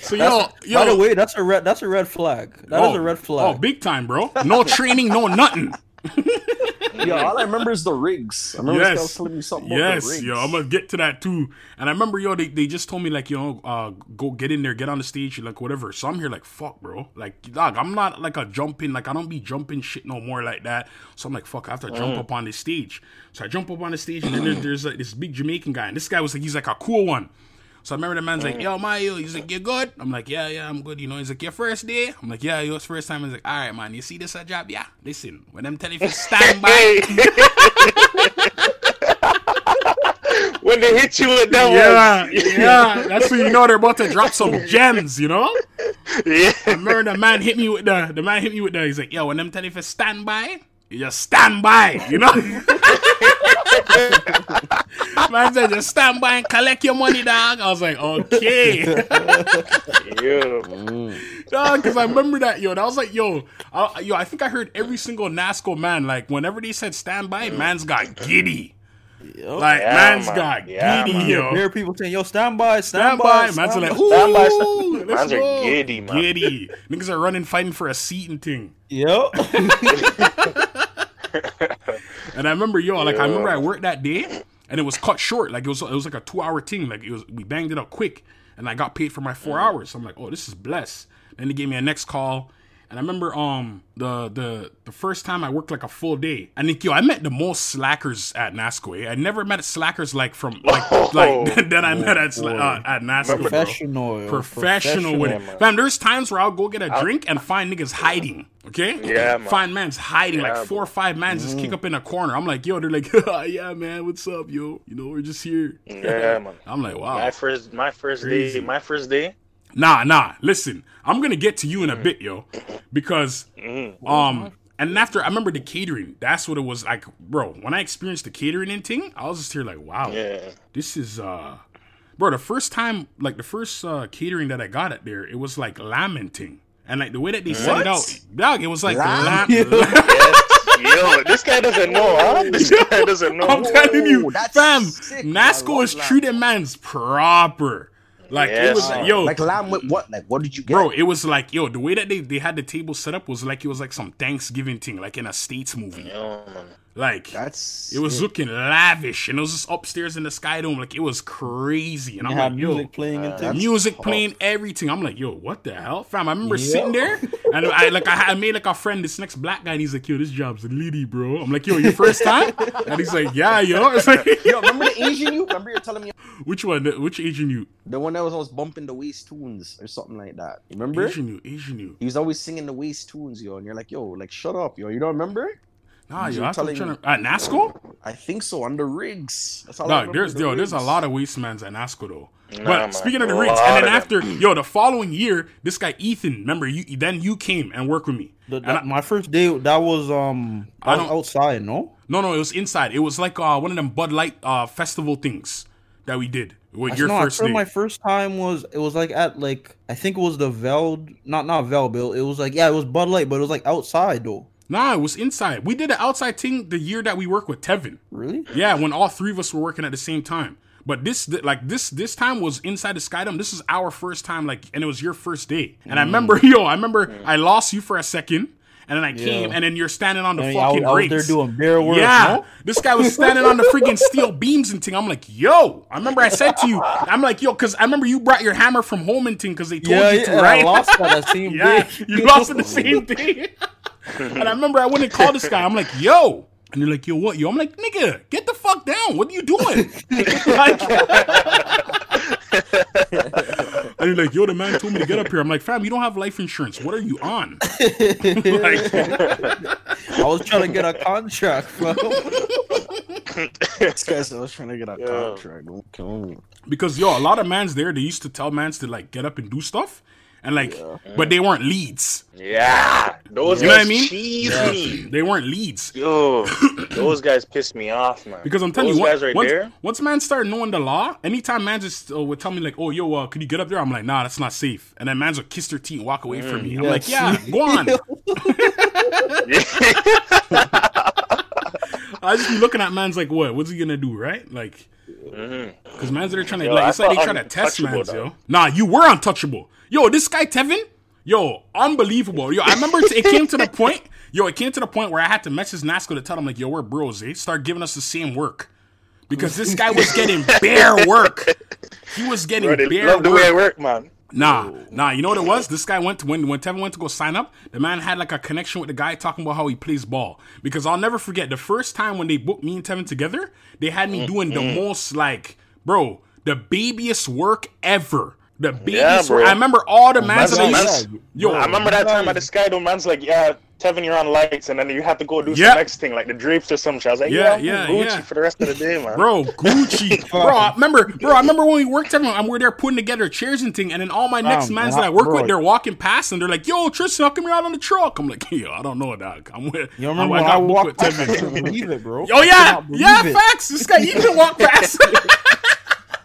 so yo, yo,
By the way, that's a red. That's a red flag. That is a red flag.
Oh, big time, bro. No training, no nothing.
Yo, all I remember is the rigs. I remember this guy was
Yes,
telling me something about the
yes, yo, I'm gonna get to that too. And I remember, yo, they, they just told me like, you know, uh, go get in there, get on the stage, like whatever. So I'm here like, fuck, bro. Like, dog, I'm not like a jumping, like I don't be jumping shit no more like that. So I'm like, fuck, I have to jump up on the stage. So I jump up on the stage, and then there, there's like this big Jamaican guy, and this guy was like, he's like a cool one. So I remember the man's like, mm. "Yo, Mario," he's like, "You good?" I'm like, "Yeah, yeah, I'm good." You know, he's like, "Your first day?" I'm like, "Yeah, was first time." He's like, "All right, man, you see this a job? Yeah, listen, when I'm telling you to stand by."
when they hit you with that one,
Yeah,
one.
yeah, that's when you know they're about to drop some gems, you know.
yeah.
I remember the man hit me with the the man hit me with the. He's like, "Yo, when I'm telling you to stand by, you just stand by," you know. man said, "Just stand by and collect your money, dog." I was like, "Okay."
Yeah. Mm.
Dog, because I remember that, yo. That was like, yo, I, yo. I think I heard every single NASCO man, like, whenever they said stand by, mm. man's got giddy.
Yo.
Like,
Yeah,
man's
man.
got
Yeah,
giddy,
man.
yo.
There are people saying, "Yo, stand by, stand,
Stand by,
by."
man's like,
by."
Stand by, stand-
ooh, let's
Mans are giddy, man.
Giddy. Niggas are running, fighting for a seat and thing.
Yo.
And I remember, yo, like, I remember I worked that day, and it was cut short. Like, it was, it was like a two hour thing. Like, it was, we banged it up quick, and I got paid for my four mm. hours. So I'm like, oh, this is blessed. Then they gave me a next call. And I remember um the the the first time I worked like a full day. I think yo, I met the most slackers at NASCO. eh? I never met slackers like from like like that I met at Sla- uh, at NASCO. bro.
Professional.
Professional with it.
man.
Fam, there's times where I'll go get a drink and find niggas hiding. Okay?
Yeah, man.
Find man's hiding.
Yeah,
like four or five mans just kick up in a corner. I'm like, yo, they're like, yeah, man, what's up, yo? You know, we're just here.
Yeah, man.
I'm like, wow.
My first, my first
Crazy.
day, my first day.
Nah, nah. Listen, I'm gonna get to you in a bit, yo, because um, and after I remember the catering. That's what it was like, bro. When I experienced the catering and thing, I was just here like, wow,
Yeah.
this is uh, bro. The first time, like the first uh catering that I got at there, it was like lamenting, and like the way that they set it
What?
out, dog, it was like
Lamb?
lamb.
Yo, this guy doesn't know, huh? This guy doesn't know.
I'm telling you,
Whoa, that's
fam,
sick.
NASCO is treating man's proper. Like it was,
Yes,
yo,
Like lamb with what? Like what did you get?
Bro, it was like, yo, the way that they, they had the table set up was like it was like some Thanksgiving thing, like in a States movie.
Yo, man.
Like
That's
it was
sick.
looking lavish and it was just upstairs in the Sky Dome. Like it was crazy. And
They
I'm
have
like, yo,
music playing and
the
things.
playing, everything. I'm like, yo, what the hell? Fam, I remember
Yeah.
sitting there and I like I, I made like a friend, this next black guy, and he's like, yo, this job's litty, bro. I'm like, yo, your first time? And he's like, yeah, yo. It's like,
Yo, remember the Asian you? Remember you're telling me
which one? Which Asian you?
the one that was always bumping the waist tunes or something like that. Remember?
Asian you, Asian you.
He was always singing the waist tunes, yo, and you're like, yo, like shut up, yo. You don't remember?
Nah,
You
yo, I was
telling
trying to at NASCO?
I think so. On the rigs. That's all
Dog, there's
the
yo, there's a lot of wastemans at NASCO though.
Nah,
but
man,
speaking of the rigs, and then
of them.
after yo, the following year, this guy Ethan, remember you? Then you came and worked with me.
The-
And
that-
I-
my first day, that was um,
I
that was
don't-
outside, no?
no, no, it was inside. It was like uh, one of them Bud Light uh, festival things that we did with your
no,
first
I
day.
my first time was it was like at like I think it was the Veld, not not Vel Bill. It was like yeah, it was Bud Light, but it was like outside though.
Nah, it was inside. We did an outside thing the year that we worked with Tevin.
Really?
Yeah, when all three of us were working at the same time. But this, like this, this time was inside the Skydome. This is our first time, like, and it was your first day. And I
Mm.
remember, yo, I remember I lost you for a second, and then I came, and then you're standing on the
And I
fucking
I was there doing bare work.
yeah,
no?
this guy was standing on the freaking steel beams and thing. I'm like, yo, I remember I said to you, I'm like, yo, because I remember you brought your hammer from home and thing because they told
Yeah,
you to, right?
I lost by the same
Yeah,
day.
you lost in the same day. and I remember I went and called this guy. I'm like, yo. And you're like, yo, what? Yo, I'm like, nigga, get the fuck down. What are you doing? like, and you're like, yo, the man told me to get up here. I'm like, fam, you don't have life insurance. What are you on? like,
I was trying to get a contract, bro.
This guy's always trying to get a
Yeah.
contract. Don't kill me.
because yo, a lot of mans there, they used to tell mans to like get up and do stuff. And like, but they weren't leads.
Yeah, those
You know what
guys
I mean?
cheese me.
They weren't leads.
Yo, those guys piss me off, man.
Because I'm telling
those
you,
guys
once,
right
once,
there.
once man started knowing the law, anytime man just uh, would tell me like, "Oh, yo, uh, could you get up there?" I'm like, "Nah, that's not safe." And then man's would kiss their teeth and walk away from me. I'm like, "Yeah, go on." I just be looking at man's like, "What? What's he gonna do?" Right? Like, because man's there trying to
Yo,
like, it's like they trying to test man's,
though.
yo. Nah, you were untouchable. Yo, this guy Tevin, yo, unbelievable. Yo, I remember it came to the point. Yo, it came to the point where I had to message Nasco to tell him like, "Yo, we're bros. Eh? Start giving us the same work." Because this guy was getting bare work. He was getting
Bro, they
bare
love the way I
work.
work, man.
Nah, nah. You know what it was? This guy went to when when Tevin went to go sign up. The man had like a connection with the guy talking about how he plays ball. Because I'll never forget the first time when they booked me and Tevin together. They had me doing the most like, bro. the babyest work ever. The
Yeah, bro.
I remember all the oh, mans
Man's-
that I
man's-
used. Yo,
I remember that time at the Sky Dome, man's like, yeah, Tevin, you're on lights, and then you have to go do
Yeah.
some next thing, like the drapes or some shit. I was like,
Yeah,
yeah,
yeah,
I'm Gucci
yeah.
for the rest of the day, man.
Bro, Gucci, bro. I remember, bro. I remember when we worked everyone, and we're there putting together chairs and thing, and then all my oh, next
Damn,
mans
man,
that I work
bro.
with, they're walking past, and they're like, "Yo, Tristan, how come you're out on the truck?" I'm like, "Yo, I don't know, dog. I'm with.
You
I'm,
remember
I
when
got
I
booked
walked
with
past?
Tevin.
believe it, bro.
Oh yeah, yeah,
it.
facts. This guy even walked past.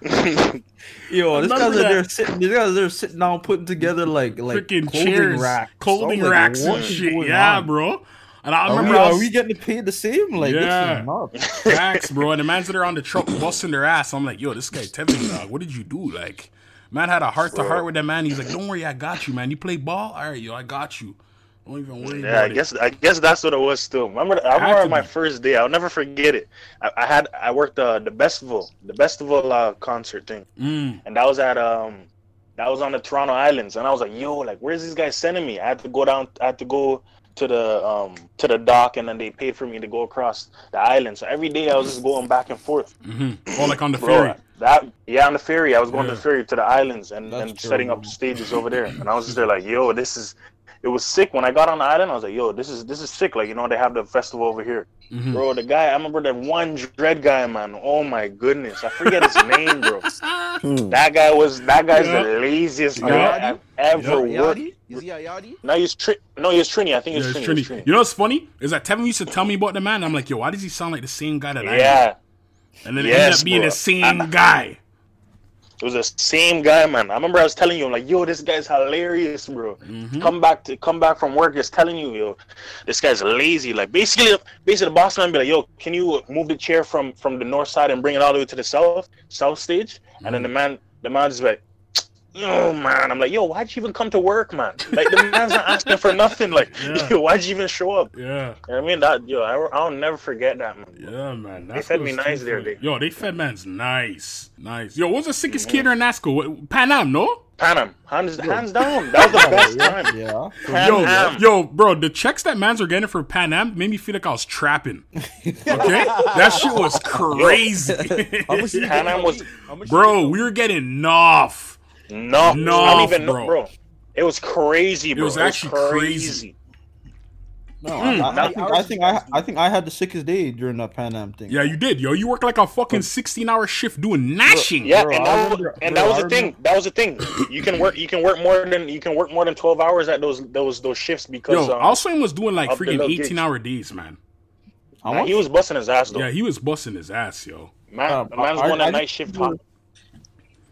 Yo, this guys are
that.
there sitting. These guys are sitting down, putting together like like
Freaking
clothing
chairs,
racks,
clothing
like,
racks and shit. Yeah,
on?
bro. And I
Are
remember
we,
I
are we getting paid the same? Like
Yeah.
this is nuts.
Facts, bro. And the mans that are on the truck busting their ass. I'm like, yo, this guy Tevin, dog, what did you do? Like, man had a heart to heart with that man. He's like, don't worry, I got you, man. You play ball? All right, yo, I got you. Don't even worry
Yeah,
about
I
it.
guess I guess that's what it was. Still, remember, I remember my
be.
first day. I'll never forget it. I, I had I worked uh, the Bestival, the Bestival uh, concert thing,
Mm,
and that was at um that was on the Toronto Islands, and I was like, yo, like, where's these guys sending me? I had to go down. I had to go to the um to the dock, and then they paid for me to go across the island. So every day I was just going back and forth.
hmm Oh, like on the
Bro,
ferry.
that yeah, on the ferry. I was going to the ferry to the islands and,
That's
and setting up stages over there. And I was just there like, yo, this is. It was sick when I got on the island. I was like, yo, this is this is sick. Like you know, they have the festival over here,
Mhm.
bro. The guy, I remember that one dread guy, man. Oh my goodness, I forget his name, bro.
Hmm.
That guy was that guy's
Yeah.
the laziest guy
Yeah.
I've ever
Yeah.
worked.
Yardie? Is he a Yardie?
No, he's Tri- no, he's Trini. I think
Yeah,
it's
it's
Trini.
Trini.
Trini.
You know what's funny? Is that Tevin used to tell me about the man. I'm like, yo, why does he sound like the same guy that I am?
Yeah,
And then it
Yes,
ended up being
bro.
the same guy.
It was the same guy, man. I remember I was telling you, I'm like, yo, this guy's hilarious, bro.
Mhm.
come back to come back from work just telling you yo this guy's lazy like basically basically the boss man be like yo can you move the chair from from the north side and bring it all the way to the south south stage and then the man the man just like oh man i'm like yo why'd you even come to work man like the man's not asking for nothing like
Yeah.
yo why'd you even show up
Yeah.
you know i mean that yo I, i'll never forget that man
Yeah, man. That's
fed me nice there,
funny.
they-
Yo, they fed man's nice. Nice. Yo, what was the sickest
Mm-hmm.
caterer in NASCO? What- Pan Am, no?
Pan Am, hands hands down that was the best time
Yeah.
Pan
Yo,
Am.
yo, bro, the checks that mans were getting for Pan Am made me feel like I was trapping. Okay? that shit was crazy.
How much did
Pan? Am was
How much
bro, we were getting enough.
No,
No,
I don't even know,
bro.
bro. It was crazy, bro.
It was actually crazy.
No,
Hmm.
I, I,
How
think, I think I? I think I had the sickest day during that Pan Am thing.
Yeah, you did, yo. You worked like a fucking 16 hour shift doing gnashing.
Yeah,
Bro,
and that, was,
remember-
and
bro,
that was the thing. That was the thing. You can work. You can work more than you can work more than twelve hours at those those those shifts because
Yo,
um,
Alswain was doing like freaking 18
gigs.
hour days, man.
How
man,
much?
he was busting his ass though.
Yeah, he was busting his ass, yo.
man,
Uh,
the man's
I-
going
I
a night shift.
remember-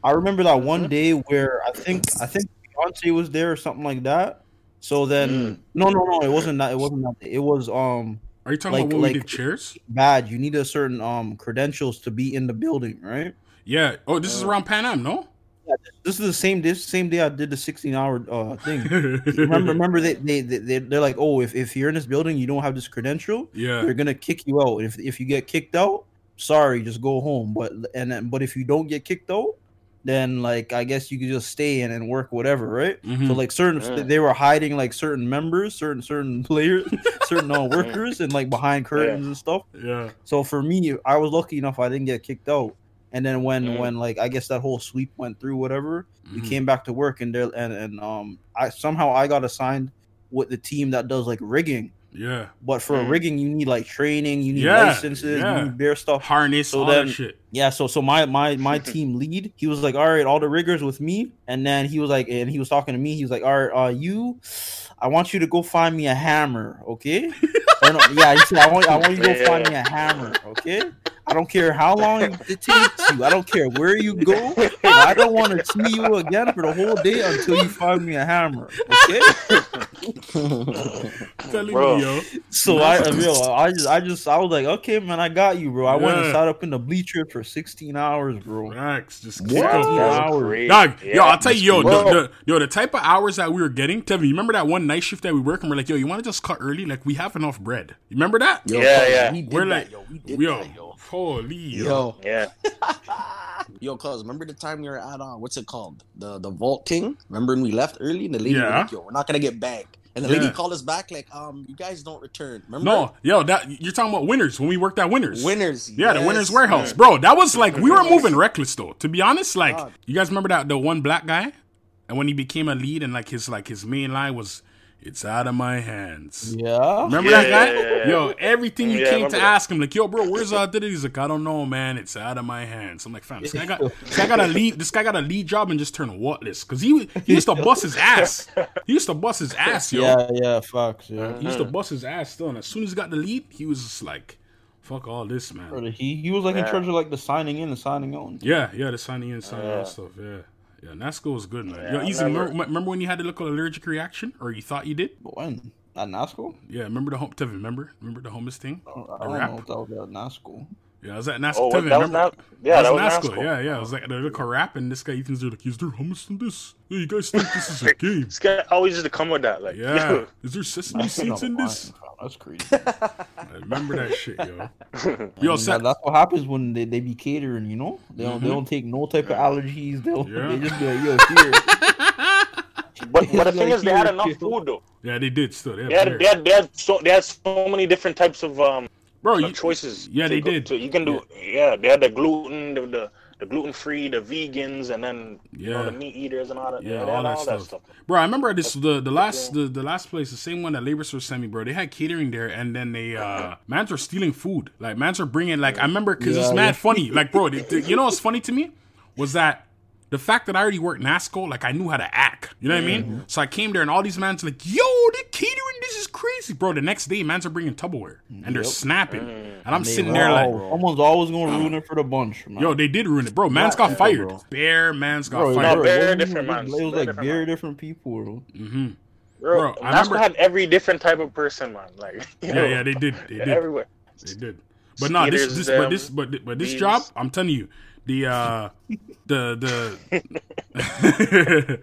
I remember that one day where I think I think Beyonce was there or something like that. So then
Mm.
no no no it wasn't that it wasn't that it was um
Are you talking
Like-
about when we did chairs?
bad you need a certain um credentials to be in the building right.
Yeah. Oh, this is around Pan Am, no?
Yeah, This is the same this same day I did the 16 hour uh thing. remember remember they, they they they're like oh if, if you're in this building you don't have this credential
yeah.
they're gonna kick you out. If if you get kicked out, sorry, just go home. But and then, but if you don't get kicked out, then like I guess you could just stay in and work whatever, right?
Mhm.
So like certain
Yeah.
they were hiding like certain members, certain certain players, certain uh, workers, and like behind curtains and stuff.
Yeah.
So for me, I was lucky enough I didn't get kicked out. And then when when like I guess that whole sweep went through, whatever, we
Mhm.
came back to work and there and and um I somehow I got assigned with the team that does like rigging.
Yeah.
But for
Mm.
rigging, you need like training, you need
Yeah,
licenses,
yeah.
you need bare stuff.
Harness,
So
all
then-
that shit.
Yeah, so so my my my team lead, he was like, all right, all the riggers with me, and then he was like, and he was talking to me. He was like, all right, uh, you, I want you to go find me a hammer, okay? No, yeah, he said, I want I want you to go find me a hammer, okay? I don't care how long it takes you. I don't care where you go. I don't want to see you again for the whole day until you find me a hammer, okay?
Telling
Bro.
me, yo.
So I, yo, I just, I just, I was like, okay, man, I got you, bro. I went and sat up in the bleacher for 16 hours, bro.
Max, just
What?
kick
That's
up, yo.
hours.
crazy.
Dog, yo, I'll tell you, yo, the, the, yo, the type of hours that we were getting, Tevin, you remember that one night shift that we work and we're like, yo, you want to just cut early? Like, we have enough bread. You remember that?
Yo,
Yeah, yeah.
We did
We're
that,
like,
yo. We did
yo,
that, yo.
Holy, yo.
Yo,
Yeah,
yo, cuz remember the time we were at uh, what's it called? The the Vault King. Remember when we left early and the lady
Yeah.
like, "Yo, we're not gonna get bagged." And the
Yeah.
lady called us back like, um, you guys don't return. Remember?
No, yo, that you're talking about winners when we worked at Winners.
Winners.
Yeah, the. Winners Warehouse, bro. That was like we were moving reckless though. To be honest, like
God.
you guys remember that the one black guy, and when he became a lead and like his like his main line was, "It's out of my hands."
Yeah.
Remember
Yeah,
that guy?
yeah, yeah, yeah.
Yo, everything you
Yeah,
came to
that.
ask him, like, yo, bro, where's uh did it? He's like, I don't know, man. It's out of my hands. I'm like, fam, this guy got this guy got a lead this guy got a lead job and just turned whatless. Cause he he used to bust his ass. He used to bust his ass, yo.
Yeah, yeah, fuck. Yeah.
He used to bust his ass still. And as soon as he got the lead, he was just like, fuck all this, man.
Brother, He he was like in
Yeah.
charge of like the signing in and signing out.
Yeah, yeah, the signing in, and signing
Yeah.
out stuff. Yeah, yeah. Nasco was good, man.
Yeah,
Yo, easy. Remember, remember when you had a little allergic reaction, or you thought you did?
But when at NASCO,
Yeah, remember the home. Tevin, remember? Remember the homeless thing?
Oh, I don't
The
know
rap?
if that was at NASCO.
Yeah, I was at Nasco.
Oh,
Tevin,
that was
remember?
not. Yeah, that was
Nasco.
Nasco.
Yeah, yeah. I was like, the little rap, and this guy Ethan's there, like, is there hummus in this? Yeah, you guys think this is a game?
This guy always used to come with that. Like,
Yeah. Is there sesame seeds in this?
That's crazy.
I remember that shit, yo. Yo,
And
Sa-
that- that's what happens when they, they be catering. You know, they don't they don't take no type of allergies. They don't,
Mm-hmm. Yeah.
they just be like, yo, here.
but, but the thing is, they had enough food though.
yeah, they did still. They had
They had, they had, they had so they had so many different types of um
Bro,
of
you,
choices.
yeah,
to
they
go-
did.
to- you can do. Yeah. they had the gluten, the the, the gluten free, the vegans, and then you know
Yeah.
the meat eaters and all that.
Yeah,
Yeah, they
all
had
that stuff. Bro, I remember this the the last
Yeah.
the, the last place, the same one that Labor Source sent me, bro. They had catering there, and then they uh mans were stealing food. Like mans were bringing like I remember because it's mad
yeah.
funny. Like bro, they- they- you know what's funny to me was that. The fact that I already worked NASCO, like I knew how to act. You know what I mean? So I came there and all these mans like, yo, the catering, this is crazy. Bro, the next day, mans are bringing Tupperware and they're
Yep.
snapping. And I'm
They
sitting there like,
wow, someone's always gonna ruin it for the bunch. Man.
yo, they did ruin it. Bro, mans got
people,
fired.
bro.
Bare, mans got
bro,
fired.
No,
bro,
very different,
even-
man.
It was like
different,
very
man.
different people. Bro.
Mm-hmm.
Bro,
Bro, I remember-
had every different type of person, man. Like,
Yeah, yeah, they did. They did.
everywhere.
They did. But no, this, this, but this, but but this
these.
job, I'm telling you, the uh, the the.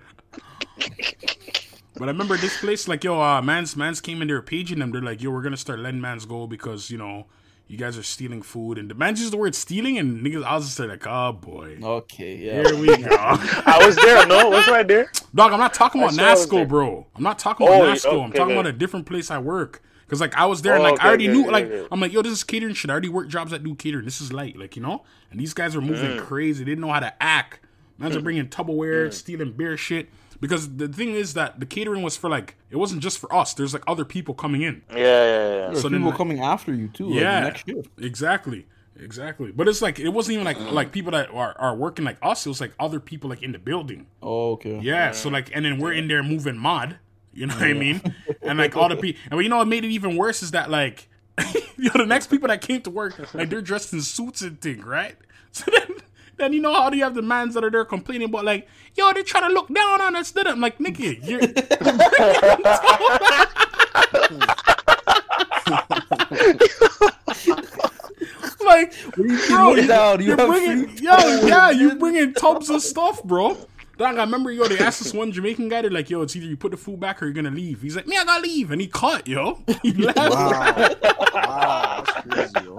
but I remember this place, like yo, uh, man's man's came in there paging them. They're like, yo, we're gonna start letting mans go because you know you guys are stealing food, and the man used the word stealing, and niggas, I was just like, oh boy,
Okay, yeah.
here we go.
I was there. No, was right there.
Dog, I'm not talking about
saw it was
I'm
there.
bro. I'm not talking about
Oh,
NASCO. I'm talking
okay.
about a different place I work. Cause like I was there and
Oh,
like
okay,
I already
okay,
knew
okay,
like
okay.
I'm like yo this is catering shit. I already work jobs that do catering. This is light like you know. And these guys are moving
Mm.
crazy. They didn't know how to act. Mans are bringing Tupperware, stealing beer shit. Because the thing is that the catering was for like it wasn't just for us. There's like other people coming in.
Yeah, yeah, yeah.
There's
So then,
people
like-
coming after you too.
Yeah.
the next shift.
Exactly. Exactly. But it's like it wasn't even like like people that are, are working like us. It was like other people like in the building.
Oh, okay.
Yeah, so like, and then we're in there moving mod. You know what I mean? And like all the people, and you know what made it even worse is that like, you know, the next people that came to work, like they're dressed in suits and thing, right? So then, then you know how do you have the mans that are there complaining about like, yo, they're trying to look down on us. Then I'm like, nigga, you're. like, bro,
look down, you
you're bringing, yo, yeah, you bringing tubs of stuff, bro. Dog, I remember, yo, they asked this one Jamaican guy, they're like, yo, it's either you put the food back or you're gonna leave. He's like, me, I gotta leave. And he cut, yo. He left.
Wow. wow. That's crazy, yo.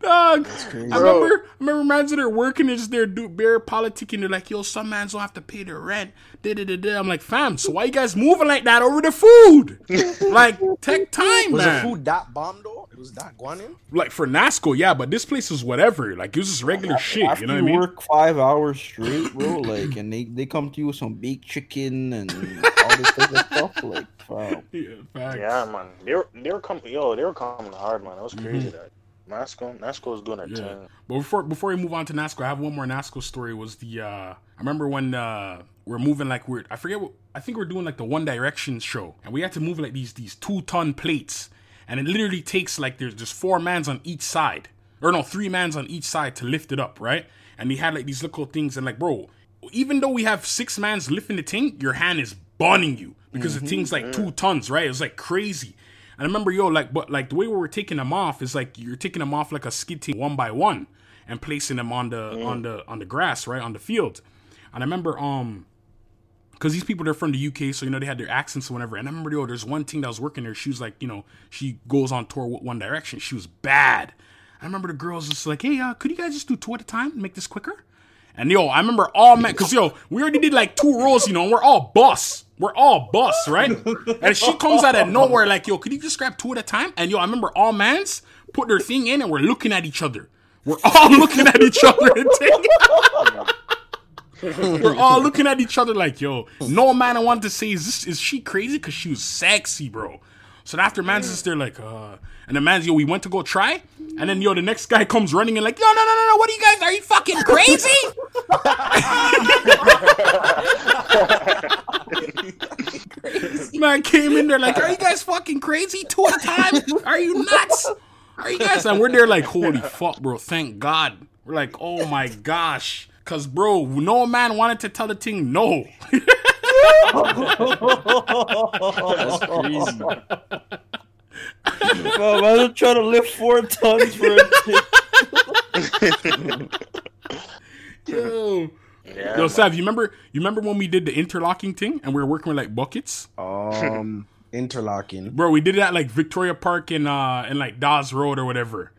Dog. I remember, I remember mans that are working, they're just there, do bare politicking. They're like, yo, some mans don't have to pay their rent. Da, da, da, da. I'm like, fam, so why you guys moving like that over the food? like, take time,
Was
man.
the food that bomb though? It was that guanin?
Like, for NASCO, yeah, but this place is whatever. Like, it was just regular shit,
After
you know what I mean?
work five hours straight, bro, like, and they, they come to you with some baked chicken and all this type of stuff, like, wow.
Yeah, facts.
Yeah, man. They were they were coming. Yo, they were coming hard, man. It was crazy mm-hmm. that Nasco Nasco was doing it.
Mm-hmm. Yeah.
thing.
But before before we move on to NASCO, I have one more NASCO story. Was the uh I remember when uh we're moving like we're I forget what I think we're doing like the One Direction show, and we had to move like these these two ton plates, and it literally takes like there's just four mans on each side, or no three mans on each side to lift it up, right? And they had like these little things, and like bro, even though we have six mans lifting the thing, your hand is burning you because the thing's like two tons, right? It was like crazy. And I remember, yo, like, but like the way we were taking them off is like you're taking them off like a skid team one by one and placing them on the on the on the grass, right on the field. And I remember, um, because these people they're from the UK, so you know they had their accents or whatever. And I remember, yo, there's one thing that was working there. She was like, you know, she goes on tour with One Direction. She was bad. I remember the girls just like, hey, uh, could you guys just do two at a time and make this quicker? And yo, I remember all men, cause yo, we already did like two rows, you know, and we're all boss. We're all boss, right? And she comes out of nowhere like, yo, could you just grab two at a time? And yo, I remember all mans put their thing in and we're looking at each other. We're all looking at each other and taking. we're all looking at each other like, yo, no man I wanted to say, is this is she crazy? Cause she was sexy, bro. So after man's there like, uh, and the man's yo, we went to go try, and then yo, the next guy comes running and like, yo, no, no, no, no, what are you guys? Are you fucking crazy? Man came in there like, are you guys fucking crazy? Two at a time? Are you nuts? Are you guys? And we're there like, holy fuck, bro. Thank God. We're like, oh my gosh. Cause bro, no man wanted to tell the thing no.
That's crazy.
Bro, imagine trying to lift four tons for a
Yo.
Yeah,
Yo,
man.
Sav, you remember you remember when we did the interlocking thing and we were working with like buckets?
Um, interlocking.
Bro, we did it at like Victoria Park in uh in like Dawes Road or whatever.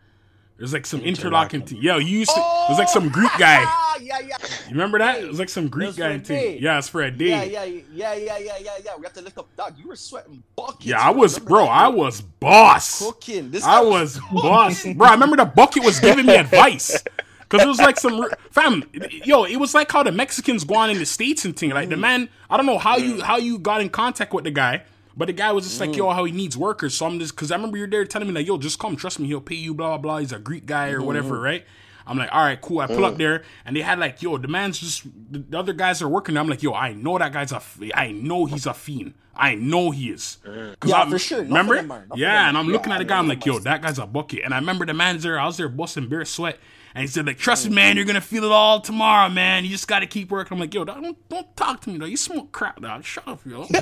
There's like some interlocking, thing. Yo, you used to it was like some Greek guy.
Ah, yeah, yeah.
You remember that? It was like some Greek guy
for a
thing.
day.
Yeah, it's for a day.
Yeah, yeah, yeah, yeah, yeah, yeah, yeah, yeah. We have to lift up, dog. You were sweating buckets.
Yeah, I was, bro.
that?
I was boss.
cooking. This
I
guy
was boss, bro. I remember the bucket was giving me advice because it was like some fam. Yo, it was like how the Mexicans go on in the states and thing. Like the man, I don't know how you how you got in contact with the guy, but the guy was just like, yo, how he needs workers. So I'm just because I remember you're there telling me like, yo, just come, trust me, he'll pay you, blah blah blah. He's a Greek guy or whatever, right? I'm like, all right, cool. I pull up there, and they had like, yo, the man's just the, the other guys are working. there. I'm like, yo, I know that guy's a, I know he's a fiend. I know he is. 'Cause
Yeah,
I'm-
for sure.
Remember?
are.
Yeah, and. I'm looking at the guy. I'm like, yo, that guy's a bucket. And I remember the man's there. I was there busting bare sweat. And he said, like, trust me, man, you're gonna feel it all tomorrow, man. You just gotta keep working. I'm like, yo, dog, don't don't talk to me, though. You smoke crap, dog. Shut up, yo.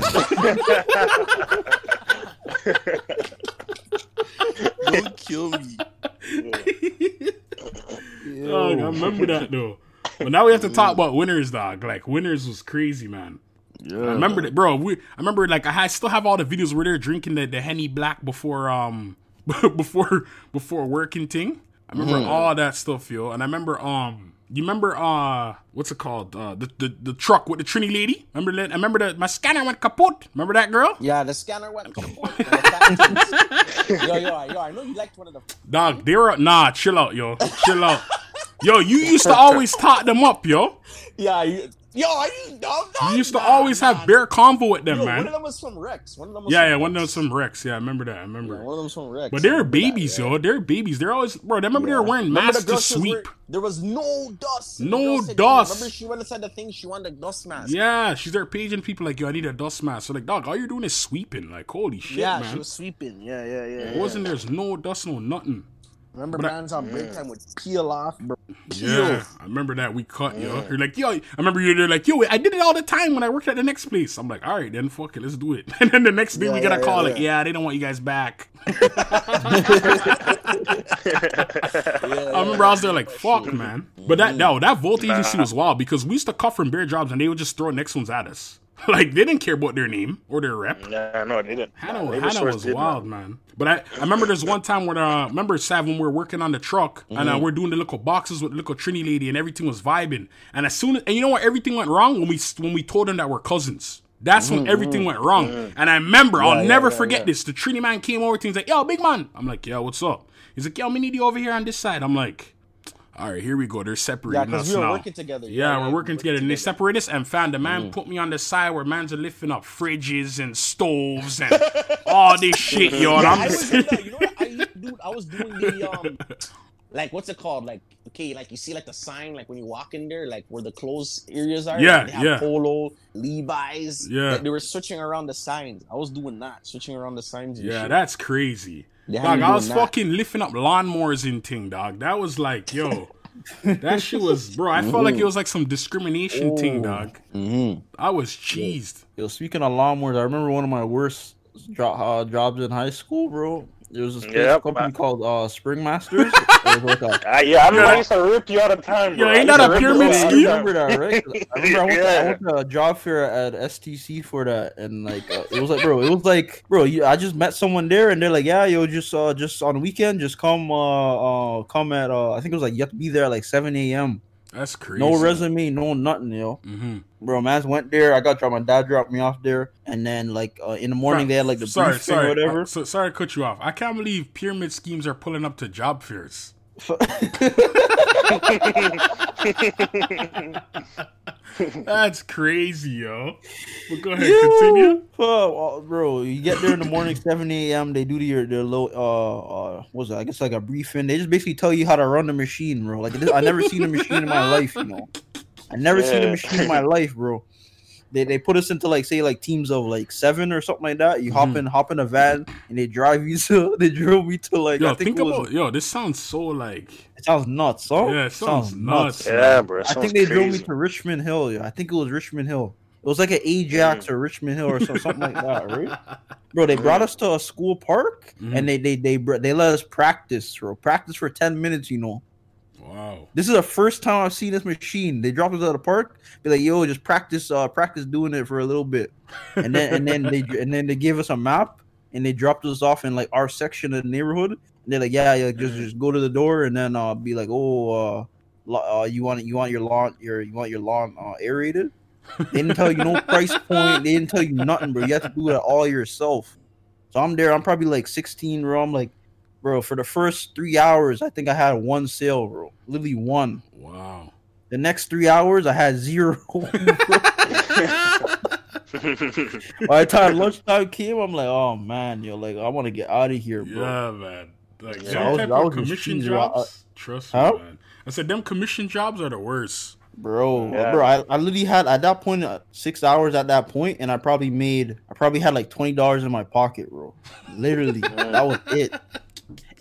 Don't kill me.
Dog, I remember that though. But now we have to talk about winners, dog. Like winners was crazy, man. Yeah. I remember that, bro. We, I remember like I had- still have all the videos where they're drinking the, the henny black before um before before working thing. I remember all that stuff, yo. And I remember um you remember uh what's it called uh the the, the truck with the Trini lady. Remember that? I remember that my scanner went kaput. Remember that girl?
Yeah, the scanner went. Kaput. yo, yo, yo, I know you liked one of the.
Dog, they were nah. Chill out, yo. Chill out. Yo, you used to always talk them up, yo.
Yeah, you, yo, are you dumb?
You used to
Nah,
always
nah,
have bare convo with them,
Yo, one of them was from Rex. One of them was
Yeah, yeah, one of them was from Rex. Yeah, I remember that. I
Yeah,
remember.
one of them was from Rex.
But they're
Remember that,
babies,
yeah.
yo. They're babies. They're always, bro. They remember they were wearing masks
the
to sweep.
wearing- there was no dust.
No dust.
Remember she went inside the thing. She wanted a dust mask.
Yeah, she's there paging people like, yo, I need a dust mask. So like, dog, all you're doing is sweeping. Like, holy shit,
yeah,
man.
she was sweeping. Yeah, yeah, yeah.
It
yeah.
wasn't there's no dust, no nothing.
Remember,
But I-
bands on break time would peel off, bro. Peel.
Yeah, I remember that we cut, yo. You're like, yo, I remember you're there like, yo, I did it all the time when I worked at the next place. I'm like, all right, then fuck it, let's do it. And then the next day
Yeah,
we get a
yeah,
call
yeah,
like,
yeah.
yeah, they don't want you guys back.
Yeah,
I remember I was there like, fuck, man. But that mm-hmm. no, that Volt agency was wild because we used to cut from bare jobs and they would just throw next ones at us. Like they didn't care about their name or their rep.
Yeah, no, they didn't.
Hannah,
Nah,
Hannah was wild, man. But I, I remember there's one time where uh, remember Sav when we were working on the truck and uh, we're doing the little boxes with the little Trini lady and everything was vibing. And as soon as and you know what everything went wrong when we when we told them that we're cousins. That's when everything went wrong. And I remember, I'll
yeah,
never
yeah,
forget
yeah.
this. The Trini man came over to me, he's like, yo, big man. I'm like, yeah, what's up? He's like, yo, me need you over here on this side. I'm like, all right, here we go. They're
Yeah,
separating
because
us
we were
now.
working together.
Yeah, we're working together. And they separate us and found the
Mm.
man put me on the side where mans are lifting up fridges and stoves and all this shit, yo.
Yeah,
I'm
I was, you know what I do? I was doing the um, like what's it called? Like okay, like you see like the sign, like when you walk in there, like where the clothes areas are.
Yeah,
like, they have
yeah.
Polo, Levi's.
Yeah.
like, they were switching around the signs. I was doing that, switching around the signs. And
Yeah,
shit.
that's crazy.
They had
Dog, I was
that.
fucking lifting up lawnmowers in thing, dog. That was like, yo, that shit was, bro. I felt like it was like some discrimination thing,
Ooh.
dog.
Mhm.
I was cheesed.
Yo, speaking of lawnmowers, I remember one of my worst jo- uh, jobs in high school, bro. There was this
Yep.
company called uh, Spring Masters. It was like a-
Ah, yeah, I remember
Yeah.
I used to rip you all the time, bro.
Yo,
I
ain't that a pyramid
all the
I
scheme?
time.
remember that, right? I remember I went, to, I went to a job fair at STC for that, and like uh, it was like, bro, it was like, bro, you, I just met someone there, and they're like, yeah, yo, just uh, just on weekend, just come, uh, uh come at, uh, I think it was like you have to be there at like seven a.m.
That's crazy.
No resume, no nothing, yo.
Mm-hmm.
Bro, man, went there. I got dropped. My dad dropped me off there, and then like uh, in the morning they had like the
sorry,
briefing
sorry,
or whatever.
uh, so, sorry to cut you off. I can't believe pyramid schemes are pulling up to job fairs. That's crazy, yo. But go ahead, continue.
Oh, bro, you get there in the morning, seven a.m. They do their their low uh uh what's that? I guess like a briefing. They just basically tell you how to run the machine, bro. Like I never seen a machine in my life, you know. I never seen a machine in my life, bro. They, they put us into like say like teams of like seven or something like that. You hop
Mhm.
in hop in a van and they drive you to they drove me to like
Yo,
I think
think
it was
about yo. This sounds so like
it sounds nuts, huh?
Yeah, it sounds nuts.
Yeah, bro.
I think they drove me to Richmond Hill. Yeah, I think it was Richmond Hill. It was like an Ajax
Mm.
or Richmond Hill or something like that, right? Bro, they brought us to a school park
Mhm.
and they they they br- they let us practice, bro. Practice for ten minutes, you know.
Wow.
This is the first time I've seen this machine. They dropped us at the park, be like, "Yo, just practice, uh, practice doing it for a little bit," and then and then they and then they gave us a map and they dropped us off in like our section of the neighborhood. And they're like, "Yeah, yeah, just
Mhm.
just go to the door and then uh, be like, oh, uh, lo- uh, you want you want your lawn your you want your lawn uh, aerated." They didn't tell you no price point. They didn't tell you nothing, bro. You have to do it all yourself. So I'm there. I'm probably like 16, bro. I'm like, bro, for the first three hours, I think I had one sale, bro. Literally one.
Wow.
The next three hours, I had zero. By the time lunchtime came, I'm like, oh man, yo, like I want to get out of here, bro.
Yeah, man. Like
Yeah,
them
I
was-
type
I
of
was
commission
choosing what-
jobs. trust
Huh?
me, man. I said them commission jobs are the worst.
Bro,
Yeah.
bro, I, I literally had at that point uh, six hours at that point, and I probably made, I probably had like twenty dollars in my pocket, bro. Literally, that was it.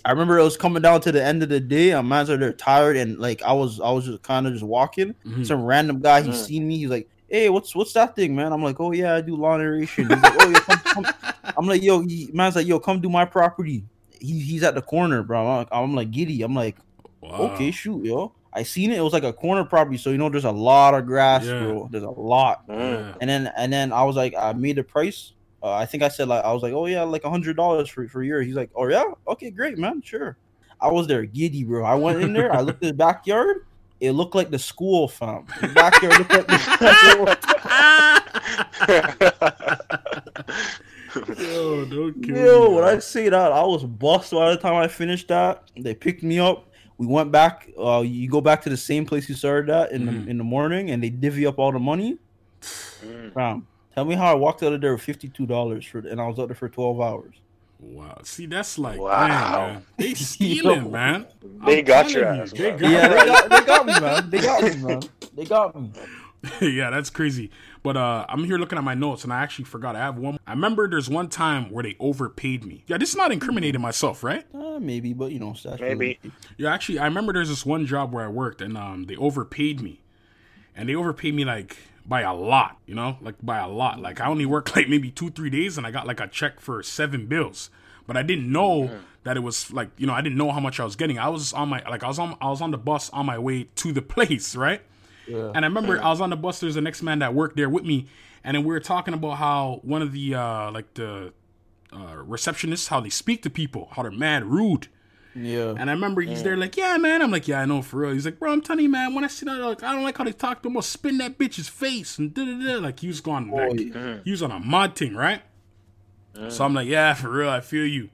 I remember it was coming down to the end of the day. I'm man, they're tired, and like I was, I was just kind of just walking.
Mhm.
Some random guy, he
Mm.
seen me. He's like, "Hey, what's what's that thing, man?" I'm like, "Oh yeah, I do lawn aeration." He's like, "Oh yeah, come, come. I'm like, "Yo," he, man's like, "Yo, come do my property." He, he's at the corner, bro. I'm like, I'm like giddy. I'm like,
Wow.
okay, shoot, yo. I seen it. It was like a corner property, so you know, there's a lot of grass,
Yeah.
bro. There's a lot.
Yeah.
And then and then I was like, I made the price. Uh, I think I said like I was like, oh yeah, like a hundred dollars for for a year. He's like, oh yeah, okay, great, man, sure. I was there giddy, bro. I went in there. I looked at the backyard. It looked like the school, fam. The backyard looked like the
Yo, don't kill
Yo,
me.
when I say that, I was bust by the time I finished that. They picked me up. We went back. Uh, you go back to the same place you started at in
Mhm.
the in the morning, and they divvy up all the money.
Mm.
Fam, tell me how I walked out of there with fifty two dollars for, and I was out there for twelve hours.
Wow. See, that's like,
Wow.
man, man. They stealing,
Yo.
man.
They
I'm
got your
telling
ass,
They got
Yeah, they got, they got me, man. They got me, man. They got me.
yeah, that's crazy. But uh, I'm here looking at my notes, and I actually forgot. I have one. I remember there's one time where they overpaid me. Yeah, this is not incriminating myself, right?
Uh, maybe, but you know, statute of
Maybe.
limitations.
Yeah, actually, I remember there's this one job where I worked, and um, they overpaid me, and they overpaid me like by a lot. You know, like by a lot. Like I only worked like maybe two, three days, and I got like a check for seven bills. But I didn't know that it was like you know I didn't know how much I was getting. I was on my like I was on I was on the bus on my way to the place, right?
Yeah.
And I remember I was on the bus. There's the next man that worked there with me, and then we were talking about how one of the uh like the uh, receptionists how they speak to people, how they're mad rude.
Yeah.
And I remember he's there mm. like, yeah, man. I'm like, yeah, I know for real. He's like, bro, I'm telling you, man. When I see that, like, I don't like how they talk to him. I'll spin that bitch's face and da da da. Like he was going, oh, like,
Boy. Mm.
he was on a mod thing, right? Mm. So I'm like, yeah, for real, I feel you.